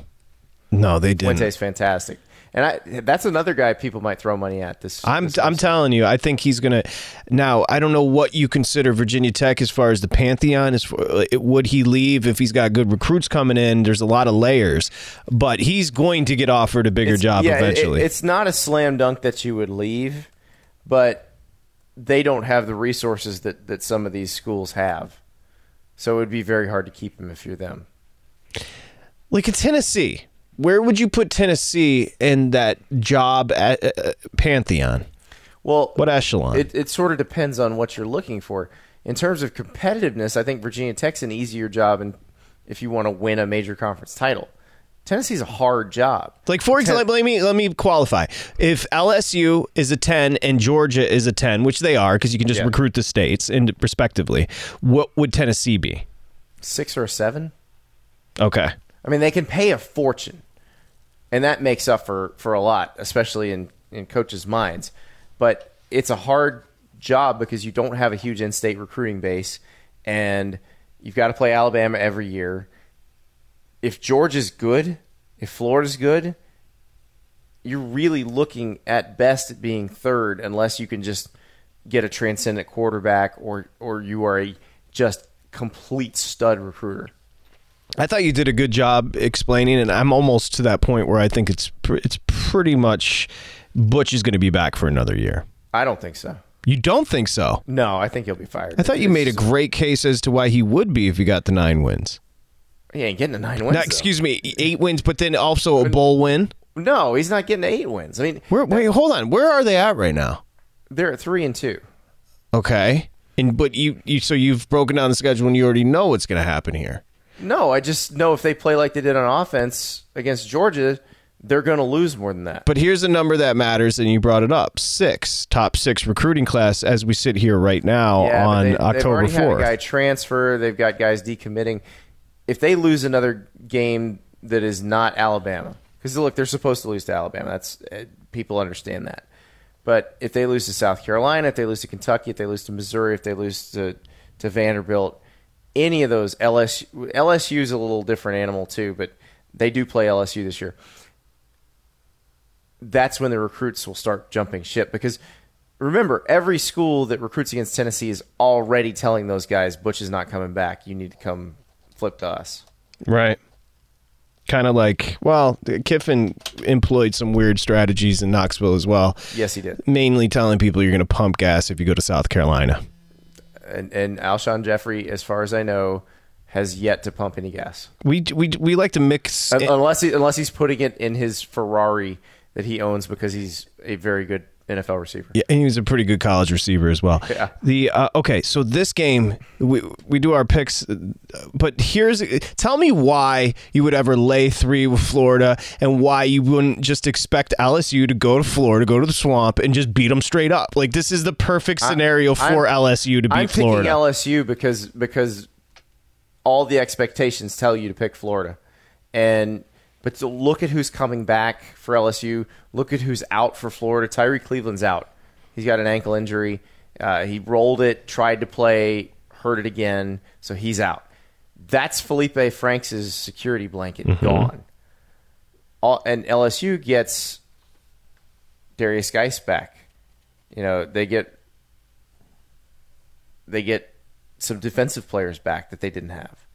Speaker 3: no, they didn't.
Speaker 2: Fuente's fantastic, and I, that's another guy people might throw money at. This
Speaker 3: I'm
Speaker 2: this
Speaker 3: I'm telling you, I think he's gonna. Now I don't know what you consider Virginia Tech as far as the pantheon. As for, uh, would he leave if he's got good recruits coming in? There's a lot of layers, but he's going to get offered a bigger
Speaker 2: It's-
Speaker 3: job
Speaker 2: yeah, it-
Speaker 3: eventually.
Speaker 2: it's not a slam dunk that you would leave, but they don't have the resources that, that some of these schools have. So it would be very hard to keep him if you're them.
Speaker 3: like in Tennessee. Where would you put Tennessee in that job at, uh, pantheon?
Speaker 2: Well,
Speaker 3: What echelon?
Speaker 2: It, it sort of depends on what you're looking for. In terms of competitiveness, I think Virginia Tech's an easier job, and if you want to win a major conference title, Tennessee's a hard job.
Speaker 3: Like for example, let me let me qualify. If LSU is a ten and Georgia is a ten, which they are, because you can just
Speaker 2: Yeah.
Speaker 3: recruit the states and respectively, what would Tennessee be?
Speaker 2: Six or a seven.
Speaker 3: Okay.
Speaker 2: I mean, they can pay a fortune, and that makes up for, for a lot, especially in, in coaches' minds. But it's a hard job because you don't have a huge in-state recruiting base, and you've got to play Alabama every year. If Georgia's good, if Florida's good, you're really looking at best at being third, unless you can just get a transcendent quarterback or or you are a just complete stud recruiter.
Speaker 3: I thought you did a good job explaining, and I'm almost to that point where I think it's pr- it's pretty much Butch is going to be back for another year.
Speaker 2: I don't think so.
Speaker 3: You don't think so?
Speaker 2: No, I think he'll be fired.
Speaker 3: I thought you made a great case as to why he would be if he got the nine wins.
Speaker 2: He ain't getting the nine wins.
Speaker 3: Now,
Speaker 2: though.
Speaker 3: excuse me, eight wins, but then also a bowl win.
Speaker 2: No, he's not getting eight wins. I mean,
Speaker 3: Where, wait, hold on. Where are they at right now?
Speaker 2: they're at three and two.
Speaker 3: Okay, and but you, you so you've broken down the schedule and you already know what's going to happen here.
Speaker 2: No, I just know if they play like they did on offense against Georgia, they're going to lose more than that.
Speaker 3: But here's a number that matters, and you brought it up: six top six recruiting class as we sit here right now
Speaker 2: Yeah,
Speaker 3: on
Speaker 2: they, they've
Speaker 3: October
Speaker 2: a guy transfer. They've got guys decommitting. If they lose another game that is not Alabama, because look, they're supposed to lose to Alabama. That's uh, people understand that. But if they lose to South Carolina, if they lose to Kentucky, if they lose to Missouri, if they lose to to Vanderbilt, any of those LSU is a little different animal too, but they do play LSU this year. That's when the recruits will start jumping ship because remember every school that recruits against Tennessee is already telling those guys Butch is not coming back. You need to come flip to us.
Speaker 3: Right. Kind of like, well, Kiffin employed some weird strategies in Knoxville as well.
Speaker 2: Yes, he did.
Speaker 3: Mainly telling people you're going to pump gas if you go to South Carolina.
Speaker 2: And and Alshon Jeffery, as far as I know, has yet to pump any gas.
Speaker 3: We we we like to mix.
Speaker 2: Unless he, unless he's putting it in his Ferrari that he owns because he's a very good NFL receiver.
Speaker 3: Yeah, and he was a pretty good college receiver as well.
Speaker 2: Yeah.
Speaker 3: The uh, okay, so this game we we do our picks, but here's tell me why you would ever lay three with Florida, and why you wouldn't just expect LSU to go to Florida, go to the swamp, and just beat them straight up. Like this is the perfect scenario for
Speaker 2: I'm-
Speaker 3: LSU to beat Florida.
Speaker 2: I'm
Speaker 3: Florida.
Speaker 2: picking LSU because because all the expectations tell you to pick Florida, and but to look at who's coming back for LSU. Look at who's out for Florida. Tyrie Cleveland's out. He's got an ankle injury. Uh, he rolled it, tried to play, hurt it again, so he's out. That's Felipe Franks' security blanket gone. All, and LSU gets Derrius Guice back. You know, they get they get some defensive players back that they didn't have.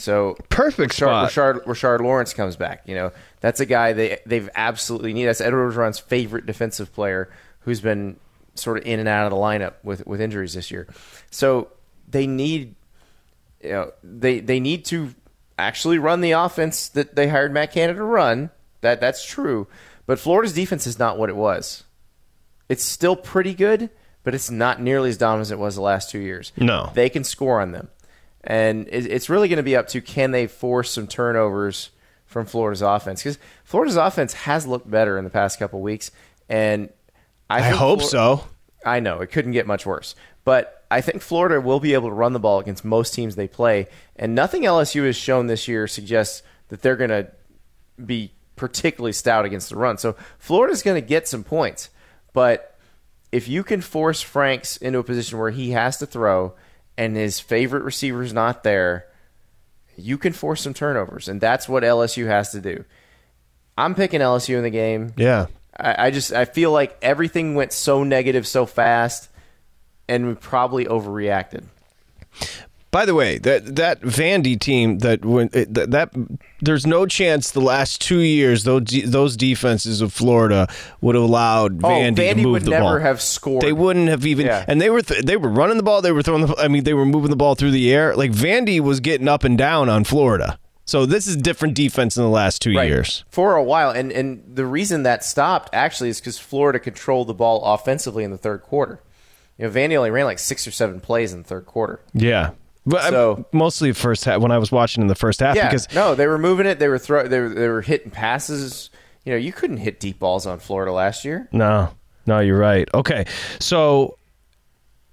Speaker 2: So
Speaker 3: Perfect
Speaker 2: Rashard,
Speaker 3: spot.
Speaker 2: Rashard, Rashard Lawrence comes back. You know, that's a guy they they've absolutely need. That's Edward Orgeron's favorite defensive player who's been sort of in and out of the lineup with with injuries this year. So they need you know they they need to actually run the offense that they hired Matt Canada to run. That that's true. But Florida's defense is not what it was. It's still pretty good, but it's not nearly as dominant as it was the last two years.
Speaker 3: No.
Speaker 2: They can score on them. And it's really going to be up to can they force some turnovers from Florida's offense? Because Florida's offense has looked better in the past couple weeks. And I,
Speaker 3: I hope so.
Speaker 2: I know it couldn't get much worse, but I think Florida will be able to run the ball against most teams they play, and nothing LSU has shown this year suggests that they're going to be particularly stout against the run. So Florida's going to get some points, but if you can force Franks into a position where he has to throw and his favorite receiver's not there, you can force some turnovers, and that's what LSU has to do. I'm picking LSU in the game.
Speaker 3: Yeah.
Speaker 2: I, I just I feel like everything went so negative so fast, and we probably overreacted.
Speaker 3: By the way, that that Vandy team that when that, that there's no chance the last two years those those defenses of Florida would have allowed oh, Vandy, to
Speaker 2: Oh, Vandy
Speaker 3: move
Speaker 2: would
Speaker 3: the
Speaker 2: never
Speaker 3: ball.
Speaker 2: have scored.
Speaker 3: They wouldn't have even,
Speaker 2: Yeah.
Speaker 3: and they were th- they were running the ball. They were throwing the. I mean, they were moving the ball through the air. Like Vandy was getting up and down on Florida. So this is different defense in the last two
Speaker 2: Right.
Speaker 3: years.
Speaker 2: for a while, and and the reason that stopped actually is because Florida controlled the ball offensively in the third quarter. You know, Vandy only ran like six or seven plays in the third quarter.
Speaker 3: Yeah. But I'm-
Speaker 2: So-
Speaker 3: mostly first half when I was watching in the first half
Speaker 2: Yeah,
Speaker 3: because
Speaker 2: no, they were moving it. They were throw. They were, they were hitting passes. You know, you couldn't hit deep balls on Florida last year.
Speaker 3: No, no, you're right. Okay, so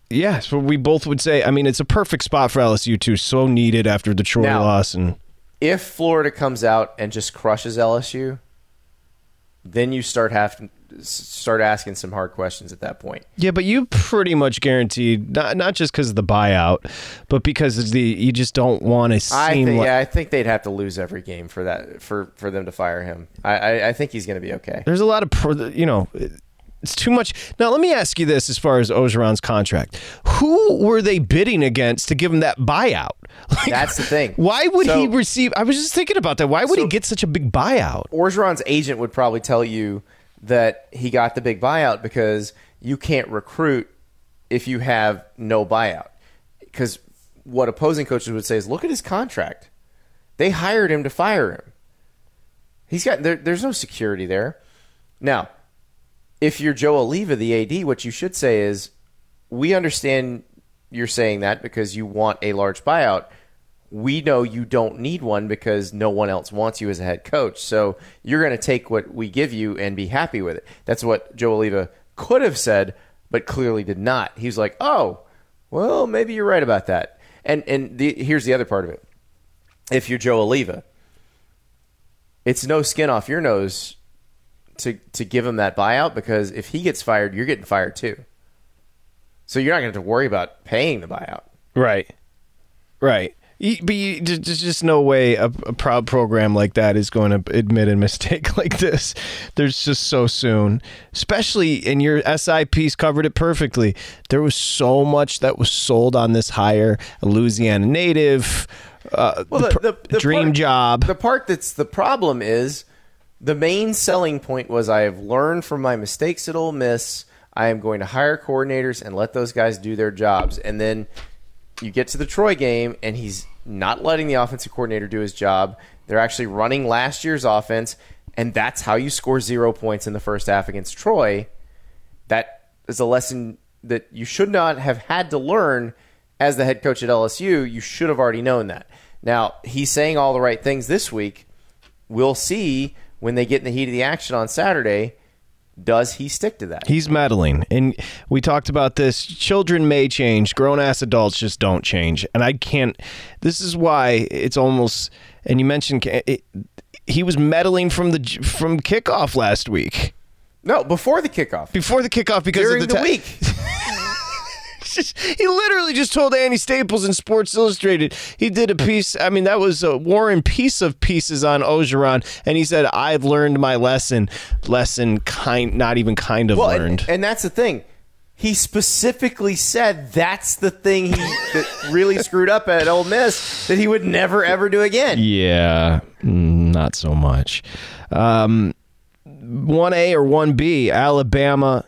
Speaker 3: yeah, so we both would say. I mean, it's a perfect spot for LSU too. So needed after the Troy
Speaker 2: Now-
Speaker 3: loss, and
Speaker 2: if Florida comes out and just crushes LSU, then you start have s- start asking some hard questions at that point.
Speaker 3: Yeah, but you pretty much guaranteed not not just because of the buyout, but because of the you just don't want to seem
Speaker 2: I think,
Speaker 3: like
Speaker 2: yeah, I think they'd have to lose every game for that for for them to fire him. I I, I think he's going to be okay.
Speaker 3: there's a lot of pro- you know it's too much. Now let me ask you this: as far as Orgeron's contract, who were they bidding against to give him that buyout? Like,
Speaker 2: That's the thing.
Speaker 3: Why would he receive? I was just thinking about that. Why would he get such a big buyout?
Speaker 2: Orgeron's agent would probably tell you that he got the big buyout because you can't recruit if you have no buyout. Because what opposing coaches would say is, look at his contract. They hired him to fire him. He's got there, there's no security there. Now, if you're Joe Alleva, the AD, what you should say is, we understand you're saying that because you want a large buyout. We know you don't need one because no one else wants you as a head coach. So you're going to take what we give you and be happy with it. That's what Joe Alleva could have said, but clearly did not. He's like, oh, well, maybe you're right about that. And and the, here's the other part of it. If you're Joe Alleva, it's no skin off your nose to to give him that buyout because if he gets fired, you're getting fired too. So you're not going to have to worry about paying the buyout.
Speaker 3: Right, right. But you, there's just no way a, a proud program like that is going to admit a mistake like this. There's just so soon, especially in your SI piece covered it perfectly. There was so much that was sold on this hire. A Louisiana native, uh, the, pr- dream
Speaker 2: part-
Speaker 3: job.
Speaker 2: The part that's the problem is the main selling point was I have learned from my mistakes at Ole Miss. I am going to hire coordinators and let those guys do their jobs. And then you get to the Troy game, and he's not letting the offensive coordinator do his job. They're actually running last year's offense, and that's how you score zero points in the first half against Troy. That is a lesson that you should not have had to learn as the head coach at LSU. You should have already known that. Now, he's saying all the right things this week. We'll see when they get in the heat of the action on Saturday. Does he stick to that?
Speaker 3: He's meddling. And we talked about this. Children may change, grown ass adults just don't change. And I can't. This is why it's almost. And you mentioned it, he was meddling from the from kickoff last week.
Speaker 2: No, before the kickoff.
Speaker 3: Before the kickoff because
Speaker 2: During
Speaker 3: of the,
Speaker 2: the
Speaker 3: ta-
Speaker 2: week.
Speaker 3: Just- he literally just told Andy Staples in Sports Illustrated. He did a piece. I mean, that was a Warren piece of pieces on Orgeron, and he said, "I've learned my lesson. Lesson kind, not even kind of
Speaker 2: Well,
Speaker 3: learned."
Speaker 2: and, and that's the thing. He specifically said that's the thing he that really screwed up at Ole Miss that he would never ever do again.
Speaker 3: Yeah, mm, not so much. Um, 1A or 1B, Alabama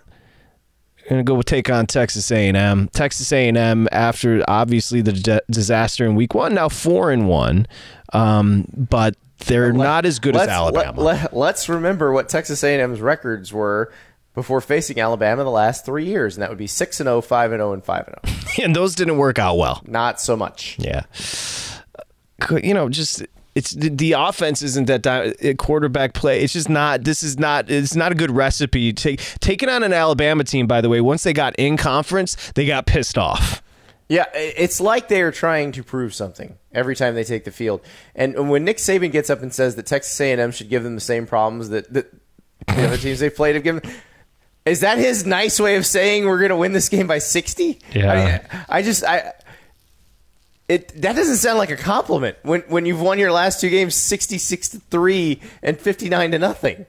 Speaker 3: going to go take on Texas A&M. Texas A&M after obviously the di- disaster in week 1, now 4 and 1. Um, but they're not as good as Alabama.
Speaker 2: Let, us remember what Texas A&M's records were before facing Alabama the last three years, and that would be six and 0, 5 and 0, and five and zero.
Speaker 3: and those didn't work out well.
Speaker 2: Not so much.
Speaker 3: Yeah. You know, just it's the, the offense isn't that di- uh, quarterback play. It's just not. This is not. It's not a good recipe. Take taking on an Alabama team. By the way, once they got in conference, they got pissed off.
Speaker 2: Yeah, it's like they are trying to prove something every time they take the field. And when Nick Saban gets up and says that Texas A&M should give them the same problems that, that the other teams they've played have given, is that his nice way of saying we're going to win this game by sixty?
Speaker 3: Yeah.
Speaker 2: I, mean, I just I. It, that doesn't sound like a compliment when when you've won your last two games 66 to 3 and 59 to nothing.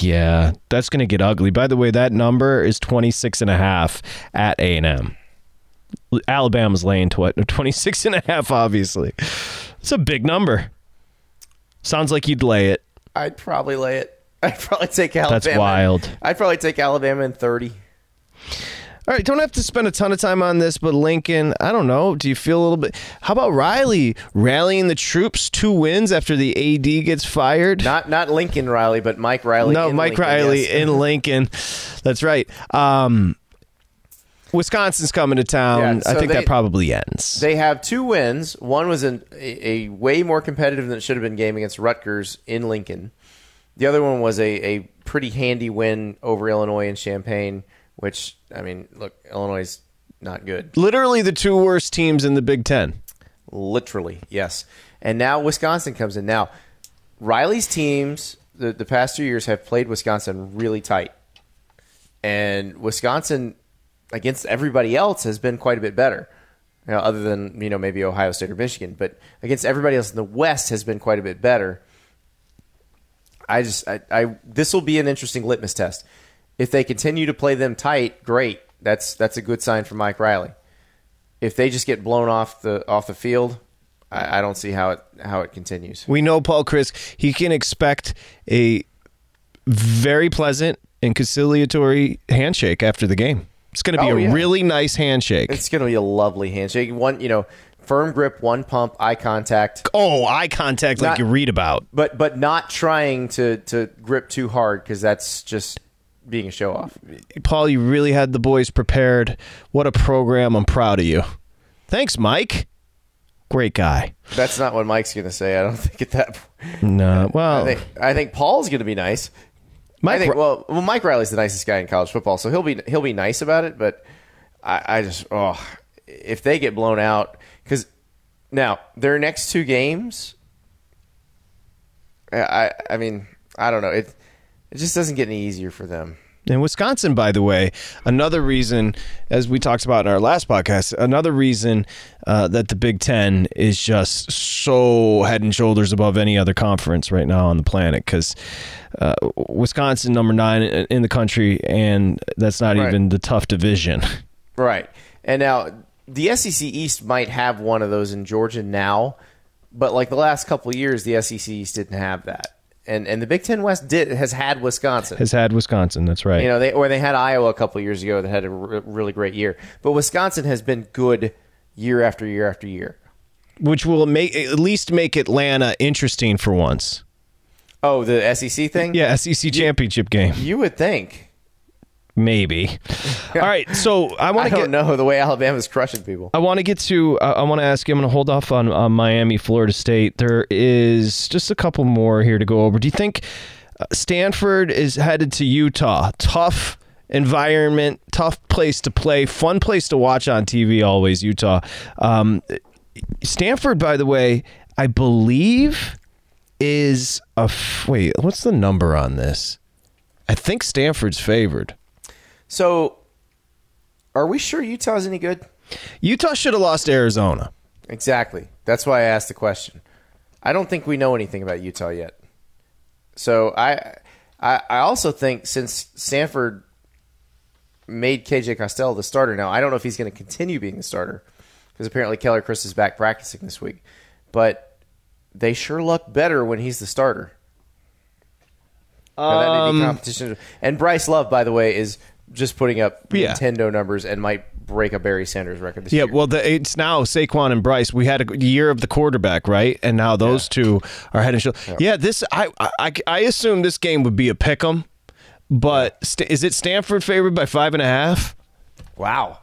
Speaker 3: Yeah, that's going to get ugly. By the way, that number is 26 and a half at A&M. Alabama's laying tw- 26 and a half obviously. It's a big number. Sounds like you'd lay it.
Speaker 2: I'd probably lay it. I'd probably take Alabama.
Speaker 3: That's wild.
Speaker 2: I'd probably take Alabama in 30.
Speaker 3: All right, don't have to spend a ton of time on this, but Lincoln, I don't know. Do you feel a little bit? How about Riley rallying the troops? Two wins after the AD gets fired.
Speaker 2: Not not Lincoln Riley, but Mike Riley.
Speaker 3: no, Mike
Speaker 2: Lincoln,
Speaker 3: Riley
Speaker 2: yes.
Speaker 3: in Lincoln. That's right. Um, Wisconsin's coming to town.
Speaker 2: Yeah,
Speaker 3: I think
Speaker 2: they-
Speaker 3: that probably ends.
Speaker 2: They have two wins. One was an, a, a way more competitive than it should have been game against Rutgers in Lincoln. The other one was a, a pretty handy win over Illinois in Champaign, which I mean, look, Illinois is not good.
Speaker 3: Literally the two worst teams in the Big Ten.
Speaker 2: Literally, yes. And now Wisconsin comes in. Now, Riley's teams the, the past two years have played Wisconsin really tight. and Wisconsin against everybody else has been quite a bit better. You know, other than you know maybe Ohio State or Michigan, but against everybody else in the West has been quite a bit better. I just I, I this will be an interesting litmus test. If they continue to play them tight, great. That's that's a good sign for Mike Riley. If they just get blown off the off the field, I, I don't see how it how it continues.
Speaker 3: We know Paul Chryst. He can expect a very pleasant and conciliatory handshake after the game. It's going to be
Speaker 2: Oh,
Speaker 3: a
Speaker 2: yeah.
Speaker 3: really nice handshake.
Speaker 2: It's going to be a lovely handshake. One, you know, firm grip, one pump, eye contact,
Speaker 3: oh, eye contact like you read about.
Speaker 2: but but not trying to to grip too hard because that's just being a show off.
Speaker 3: Paul, you really had the boys prepared. What a program. I'm proud of you. Thanks, Mike. Great guy.
Speaker 2: That's not what Mike's going to say. I don't think at that. point.
Speaker 3: No, well,
Speaker 2: I think I think Paul's going to be nice.
Speaker 3: Mike,
Speaker 2: I think well, well, Mike Riley's the nicest guy in college football, so he'll be he'll be nice about it. But I, I just oh, if they get blown out because now their next two games, I I- I mean I don't know it it just doesn't get any easier for them.
Speaker 3: And Wisconsin, by the way, another reason, as we talked about in our last podcast, another reason uh, that the Big Ten is just so head and shoulders above any other conference right now on the planet because uh, Wisconsin, number nine in the country, and that's not
Speaker 2: Right.
Speaker 3: even the tough division.
Speaker 2: Right. And now the SEC East might have one of those in Georgia now, but like the last couple of years, the SEC East didn't have that. And and the Big Ten West did has had Wisconsin.
Speaker 3: Has had Wisconsin, that's right.
Speaker 2: you know, they or they had Iowa a couple of years ago that had a re- really great year. But Wisconsin has been good year after year after year.
Speaker 3: which will make at least make Atlanta interesting for once.
Speaker 2: Oh, the SEC thing?
Speaker 3: Yeah, SEC championship game,
Speaker 2: You would think.
Speaker 3: Maybe. All right, so I want to get.
Speaker 2: know the way Alabama's crushing people.
Speaker 3: I want to get to. I I want to ask you. I'm going to hold off on, on Miami, Florida State. There is just a couple more here to go over. Do you think uh, Stanford is headed to Utah? Tough environment, tough place to play, fun place to watch on TV. Always Utah. Um, Stanford, by the way, I believe is a f- wait. What's the number on this? I think Stanford's favored.
Speaker 2: So, are we sure Utah's any good?
Speaker 3: Utah should have lost to Arizona.
Speaker 2: Exactly. That's why I asked the question. I don't think we know anything about Utah yet. So I, I, I also think since Stanford made KJ Costello the starter now, I don't know if he's going to continue being the starter because apparently Keller Chryst is back practicing this week. But they sure look better when he's the starter. Now, that may be
Speaker 3: Um,
Speaker 2: competition. And Bryce Love, by the way, is just putting up
Speaker 3: Yeah.
Speaker 2: Nintendo numbers and might break a Barry Sanders record this
Speaker 3: Yeah,
Speaker 2: year.
Speaker 3: well, the, it's now Saquon and Bryce. We had a year of the quarterback, right? And now those two are head and shoulders. Yeah. this I, I I assume this game would be a pick 'em, but st- is it Stanford favored by five and a half?
Speaker 2: Wow,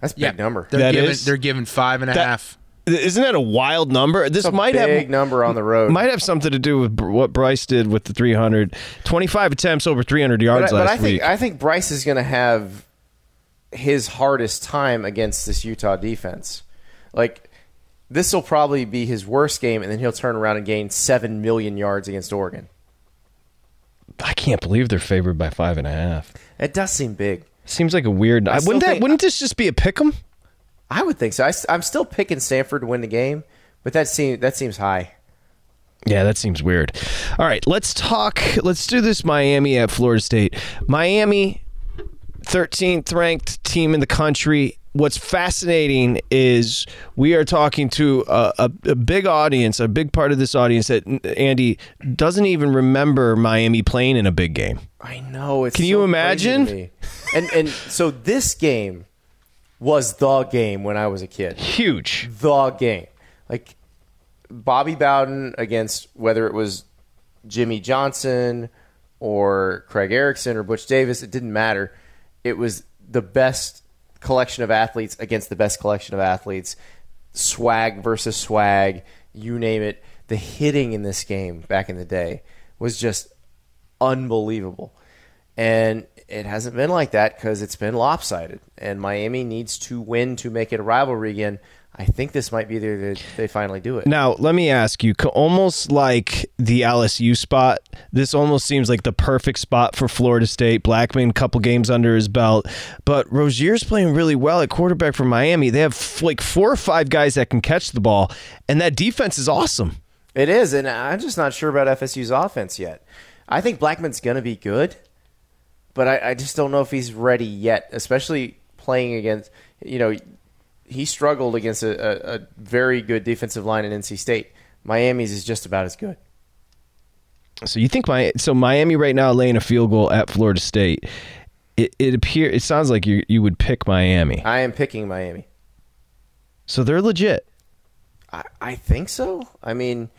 Speaker 2: that's a big number.
Speaker 6: They're
Speaker 3: That
Speaker 6: giving
Speaker 3: is-
Speaker 6: they're giving five and a half.
Speaker 3: Isn't that a wild number? This might
Speaker 2: big
Speaker 3: have
Speaker 2: number on the road.
Speaker 3: might have something to do with what Bryce did with the 300, 25 attempts over 300
Speaker 2: but
Speaker 3: yards
Speaker 2: I, but
Speaker 3: last
Speaker 2: I think
Speaker 3: week.
Speaker 2: I think Bryce is going to have his hardest time against this Utah defense. Like this will probably be his worst game, and then he'll turn around and gain seven million yards against Oregon.
Speaker 3: I can't believe they're favored by five and a half.
Speaker 2: It does seem big.
Speaker 3: Seems like a weird.
Speaker 2: I
Speaker 3: wouldn't that? Wouldn't this just be a pick 'em?
Speaker 2: I would think so. I, am still picking Stanford to win the game, but that seems that seems high.
Speaker 3: Yeah, that seems weird. All right, let's talk. Let's do this Miami at Florida State. Miami, 13th ranked team in the country. What's fascinating is we are talking to a, a, a big audience, a big part of this audience that Andy doesn't even remember Miami playing in a big game.
Speaker 2: I know. It's
Speaker 3: Can
Speaker 2: so
Speaker 3: you imagine?
Speaker 2: And and so this game was the game when I was a kid.
Speaker 3: Huge.
Speaker 2: the game. Like Bobby Bowden against whether it was Jimmy Johnson or Craig Erickson or Butch Davis, it didn't matter. It was the best collection of athletes against the best collection of athletes. Swag versus swag, you name it. The hitting in this game back in the day was just unbelievable. And it hasn't been like that because it's been lopsided. And Miami needs to win to make it a rivalry again. I think this might be the they, they finally do it.
Speaker 3: Now, let me ask you, almost like the LSU spot, this almost seems like the perfect spot for Florida State. Blackman, couple games under his belt, but Rosier's playing really well at quarterback for Miami. They have like four or five guys that can catch the ball, and that defense is awesome.
Speaker 2: It is, and I'm just not sure about FSU's offense yet. I think Blackman's going to be good, but I, I just don't know if he's ready yet, especially playing against, you know, he struggled against a, a, a very good defensive line in NC State. Miami's is just about as good.
Speaker 3: So you think my so Miami right now laying a field goal at Florida State? It it appear it sounds like you you would pick Miami.
Speaker 2: I am picking Miami.
Speaker 3: So they're legit.
Speaker 2: I, I think so. I mean,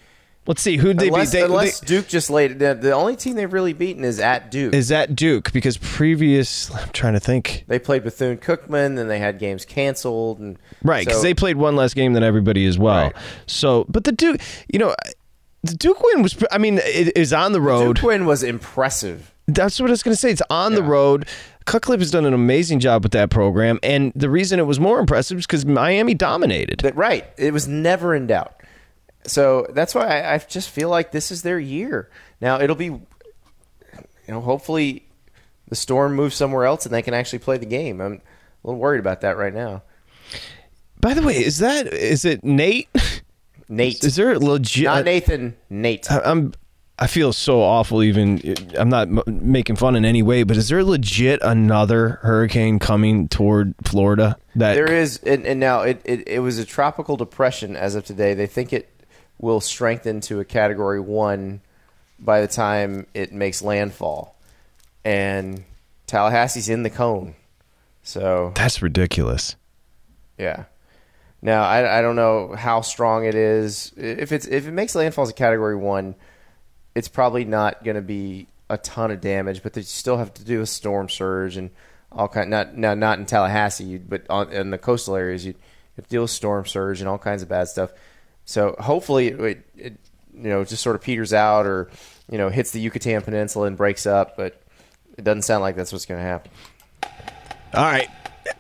Speaker 3: Let's see who they
Speaker 2: unless,
Speaker 3: beat. They,
Speaker 2: unless
Speaker 3: they-
Speaker 2: Duke just laid the, the only team they've really beaten is at Duke.
Speaker 3: is that Duke because previous I'm trying to think.
Speaker 2: they played Bethune Cookman, then they had games canceled, and
Speaker 3: Right, because
Speaker 2: so-
Speaker 3: they played one less game than everybody as well.
Speaker 2: Right.
Speaker 3: So, but the Duke, you know, the Duke win was. I mean, it is on the road.
Speaker 2: Duke win was impressive.
Speaker 3: That's what I was going to say. It's on the road. Cutcliffe has done an amazing job with that program, and the reason it was more impressive is because Miami dominated.
Speaker 2: That right. It was never in doubt. So that's why I, I just feel like this is their year. Now it'll be, you know, hopefully the storm moves somewhere else and they can actually play the game. I'm a little worried about that right now.
Speaker 3: By the way, is that is it Nate?
Speaker 2: Nate,
Speaker 3: Is there a legit?
Speaker 2: not Nathan, Nate.
Speaker 3: I- I'm. I feel so awful. Even I'm not m- making fun in any way, but is there legit another hurricane coming toward Florida? That
Speaker 2: There is, and, and now it, it, it was a tropical depression as of today. They think it will strengthen to a category one by the time it makes landfall. And Tallahassee's in the cone. So,
Speaker 3: that's ridiculous.
Speaker 2: yeah. Now, I, I don't know how strong it is. If it's if it makes landfall as a category one, it's probably not going to be a ton of damage, but they still have to do a storm surge and all kind. Not now, not in Tallahassee, but on, in the coastal areas, you have to deal with storm surge and all kinds of bad stuff. So hopefully, it, it, you know just sort of peters out, or you know hits the Yucatan Peninsula and breaks up. But it doesn't sound like that's what's going to happen.
Speaker 3: All right.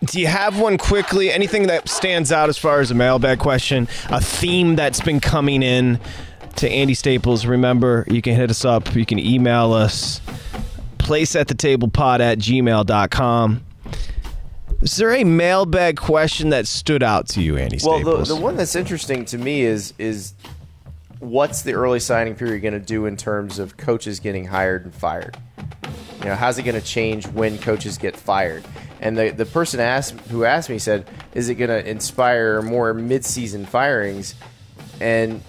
Speaker 3: Do you have one quickly? Anything that stands out as far as a mailbag question? A theme that's been coming in to Andy Staples. Remember, you can hit us up. You can email us. Place at the table pod at gmail.com. Is there a mailbag question that stood out to you, Andy
Speaker 2: Well,
Speaker 3: Staples?
Speaker 2: the, the one that's interesting to me is is what's the early signing period going to do in terms of coaches getting hired and fired? You know, how's it going to change when coaches get fired? And the the person asked who asked me said, is it going to inspire more mid-season firings? And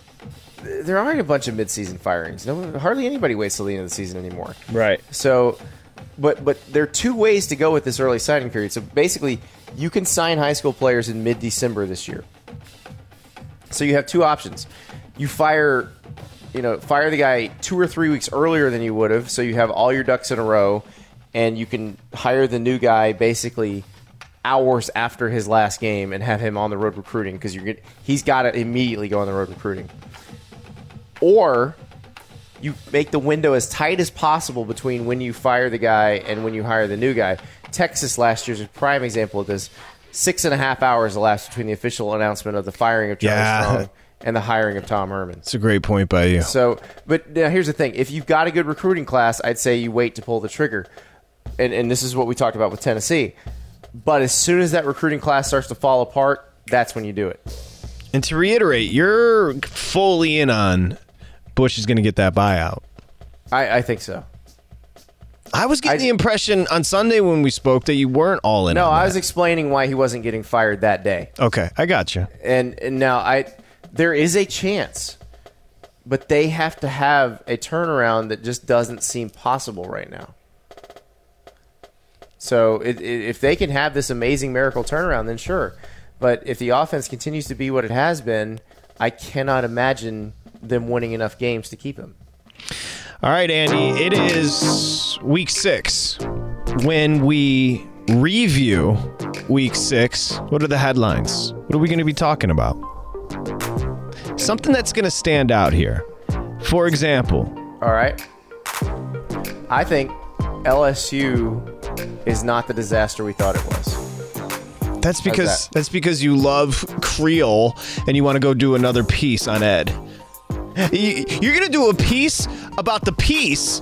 Speaker 2: there aren't a bunch of mid-season firings. No, hardly anybody waits till the end of the season anymore.
Speaker 3: right.
Speaker 2: So, but but there are two ways to go with this early signing period. So basically, you can sign high school players in mid December this year. So you have two options. You fire, you know, fire the guy two or three weeks earlier than you would have, so you have all your ducks in a row, and you can hire the new guy basically hours after his last game and have him on the road recruiting because you're he's got to immediately go on the road recruiting. Or you make the window as tight as possible between when you fire the guy and when you hire the new guy. Texas last year's a prime example of this. Six and a half hours elapsed between the official announcement of the firing of Charlie
Speaker 3: Yeah.
Speaker 2: Strong and the hiring of Tom Herman.
Speaker 3: It's a great point by you.
Speaker 2: So, but now here's the thing: if you've got a good recruiting class, I'd say you wait to pull the trigger. And, and this is what we talked about with Tennessee. But as soon as that recruiting class starts to fall apart, that's when you do it.
Speaker 3: And to reiterate, you're fully in on Bush is going to get that buyout.
Speaker 2: I, I think so.
Speaker 3: I was getting
Speaker 2: I-
Speaker 3: the impression on Sunday when we spoke that you weren't all in.
Speaker 2: No, I was explaining why he wasn't getting fired that day.
Speaker 3: okay. I got you.
Speaker 2: and, and now I there is a chance, but they have to have a turnaround that just doesn't seem possible right now. So it, it, if they can have this amazing miracle turnaround, then sure. But if the offense continues to be what it has been, I cannot imagine them winning enough games to keep him.
Speaker 3: All right, Andy. It is week six. When we review week six, what are the headlines? What are we going to be talking about? Something that's going to stand out here. For example,
Speaker 2: All right. I think LSU is not the disaster we thought it was.
Speaker 3: That's because
Speaker 2: that?
Speaker 3: that's because you love Creole and you want to go do another piece on Ed. You- You're gonna do a piece about the piece,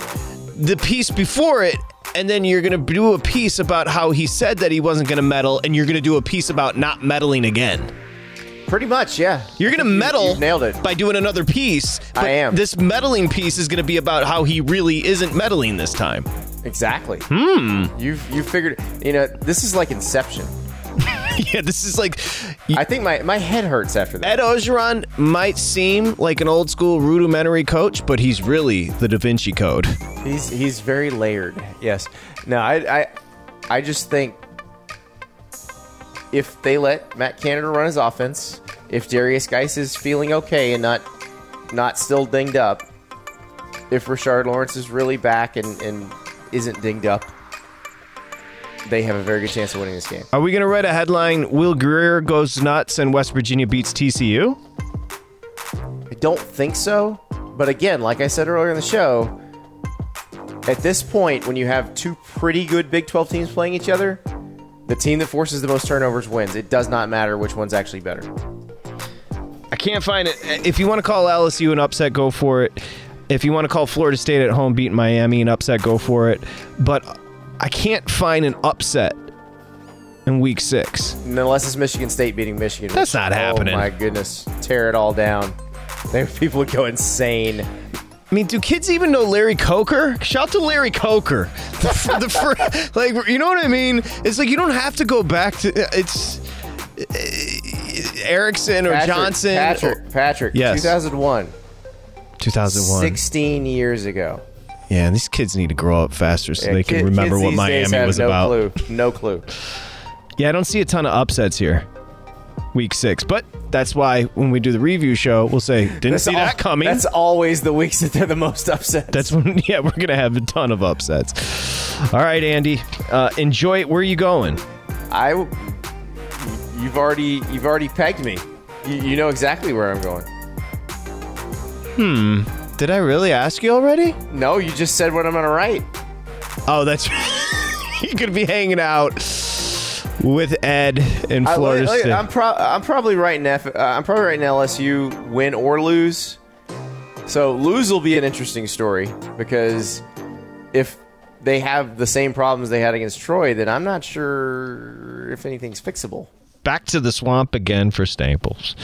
Speaker 3: the piece before it, and then you're gonna do a piece about how he said that he wasn't gonna meddle, and you're gonna do a piece about not meddling again.
Speaker 2: Pretty much, yeah.
Speaker 3: You're gonna meddle
Speaker 2: you nailed it.
Speaker 3: by doing another piece. But
Speaker 2: I am.
Speaker 3: This meddling piece is gonna be about how he really isn't meddling this time.
Speaker 2: Exactly. Hmm. You've you figured. You know, this is like Inception.
Speaker 3: yeah, this is like
Speaker 2: I think my my head hurts after that.
Speaker 3: Ed Orgeron might seem like an old school rudimentary coach, but he's really the Da Vinci Code.
Speaker 2: He's he's very layered. Yes. No, I I I just think if they let Matt Canada run his offense, if Derrius Guice is feeling okay and not not still dinged up, if Richard Lawrence is really back and, and isn't dinged up, they have a very good chance of winning this game.
Speaker 3: Are we gonna write a headline? Will Grier goes nuts and West Virginia beats TCU?
Speaker 2: I don't think so. But again, like I said earlier in the show, at this point, when you have two pretty good Big 12 teams playing each other, the team that forces the most turnovers wins. It does not matter which one's actually better.
Speaker 3: I can't find it. If you want to call LSU an upset, go for it. If you want to call Florida State at home beating Miami an upset, go for it. But I can't find an upset in Week Six.
Speaker 2: Unless it's Michigan State beating Michigan.
Speaker 3: That's
Speaker 2: which-
Speaker 3: not happening.
Speaker 2: Oh my goodness. Tear it all down. There people would go insane.
Speaker 3: I mean, do kids even know Larry Coker? Shout to Larry Coker. The, the like, you know what I mean? It's like you don't have to go back to it's uh, Erickson or
Speaker 2: Patrick,
Speaker 3: Johnson.
Speaker 2: Patrick, Patrick,
Speaker 3: Yes.
Speaker 2: 2001.
Speaker 3: 2001.
Speaker 2: 16 years ago.
Speaker 3: Yeah, and these kids need to grow up faster so
Speaker 2: Yeah,
Speaker 3: they can
Speaker 2: kid-
Speaker 3: remember
Speaker 2: kids
Speaker 3: what
Speaker 2: these days
Speaker 3: Miami
Speaker 2: have
Speaker 3: was
Speaker 2: no
Speaker 3: about.
Speaker 2: Clue. No clue.
Speaker 3: Yeah, I don't see a ton of upsets here. Week six, but that's why when we do the review show, we'll say didn't see
Speaker 2: al-
Speaker 3: that coming.
Speaker 2: That's always the weeks that they're the most upset.
Speaker 3: That's when, yeah, we're gonna have a ton of upsets. All right, Andy, uh, enjoy it. Where are you going?
Speaker 2: I. You've already you've already pegged me. You, you know exactly where I'm going.
Speaker 3: Did I really ask you already?
Speaker 2: No, you just said what I'm gonna write.
Speaker 3: Oh, that's you could be hanging out with Ed in
Speaker 2: I,
Speaker 3: Florida
Speaker 2: look- look,
Speaker 3: State.
Speaker 2: I'm, pro- I'm probably writing F- uh, I'm probably writing LSU win or lose. So lose will be an interesting story because if they have the same problems they had against Troy, then I'm not sure if anything's fixable.
Speaker 3: Back to the swamp again for Staples.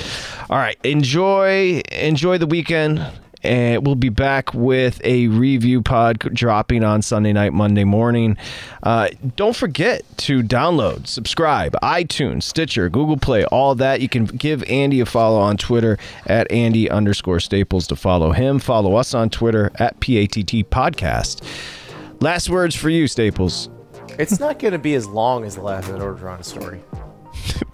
Speaker 3: All right, enjoy enjoy the weekend. And we'll be back with a review pod dropping on Sunday night, Monday morning. Uh, don't forget to download, subscribe, iTunes, Stitcher, Google Play, all that. You can give Andy a follow on Twitter at Andy underscore Staples to follow him. Follow us on Twitter at PATT Podcast. Last words for you, Staples.
Speaker 2: It's not going to be as long as the last Ed Orgeron story.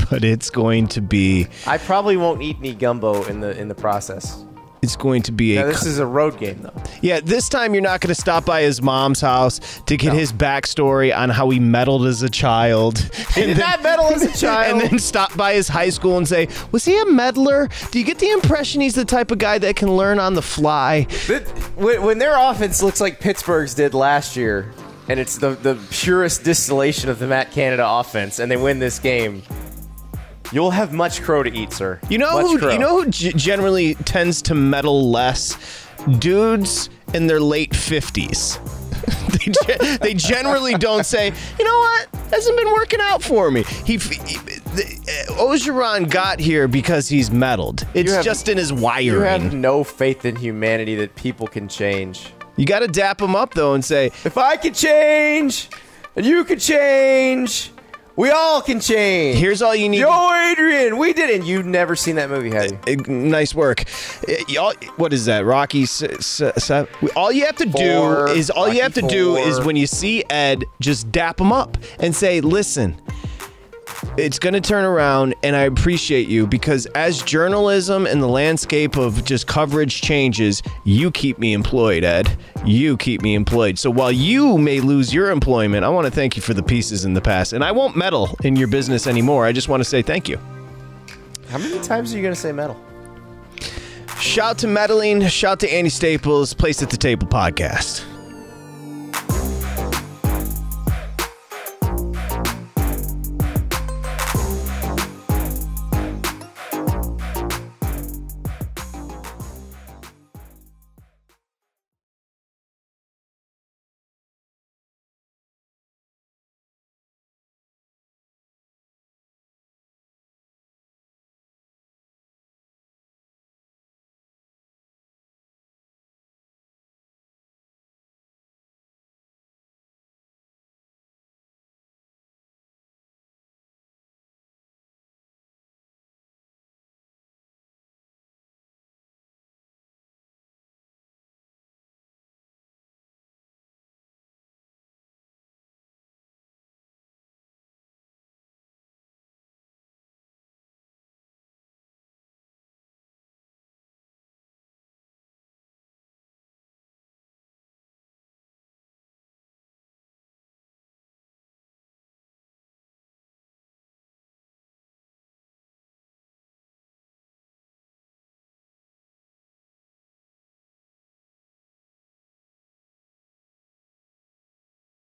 Speaker 3: But it's going to be
Speaker 2: I probably won't eat any gumbo in the in the process.
Speaker 3: It's going to be a
Speaker 2: Now, this is a road game though.
Speaker 3: Yeah, this time you're not going to stop by his mom's house to get his backstory on how he meddled as a child.
Speaker 2: He did not meddle as a child.
Speaker 3: And then stop by his high school and say, Was he a meddler? Do you get the impression he's the type of guy that can learn on the fly?
Speaker 2: When their offense looks like Pittsburgh's did last year, and it's the, the purest distillation of the Matt Canada offense, and they win this game, you'll have much crow to eat, sir.
Speaker 3: You know
Speaker 2: Much
Speaker 3: who
Speaker 2: crow.
Speaker 3: you know who g- generally tends to meddle less? Dudes in their late 50s. they, ge- they generally don't say, you know what, hasn't been working out for me. He, f- he the, uh, Orgeron got here because he's meddled. It's
Speaker 2: have-
Speaker 3: just in his wiring.
Speaker 2: You
Speaker 3: wiring.
Speaker 2: have no faith in humanity that people can change.
Speaker 3: You got to dap him up though and say,
Speaker 2: If I could change, and you could change, we all can change.
Speaker 3: "Here's all you need."
Speaker 2: Yo, Adrian, we did it. You've never seen that movie, have you?
Speaker 3: Nice work. Y'all- What is that, Rocky? s- s- s- All you have to
Speaker 2: Four,
Speaker 3: do is all you have to
Speaker 2: Rocky
Speaker 3: do is when you see Ed, just dap him up and say, "Listen, it's going to turn around, and I appreciate you because as journalism and the landscape of just coverage changes, you keep me employed, Ed. You keep me employed. So while you may lose your employment, I want to thank you for the pieces in the past, and I won't meddle in your business anymore. I just want to say thank you."
Speaker 2: How many times are you going to say metal?
Speaker 3: Shout to meddling. Shout to Andy Staples. Place at the Table podcast.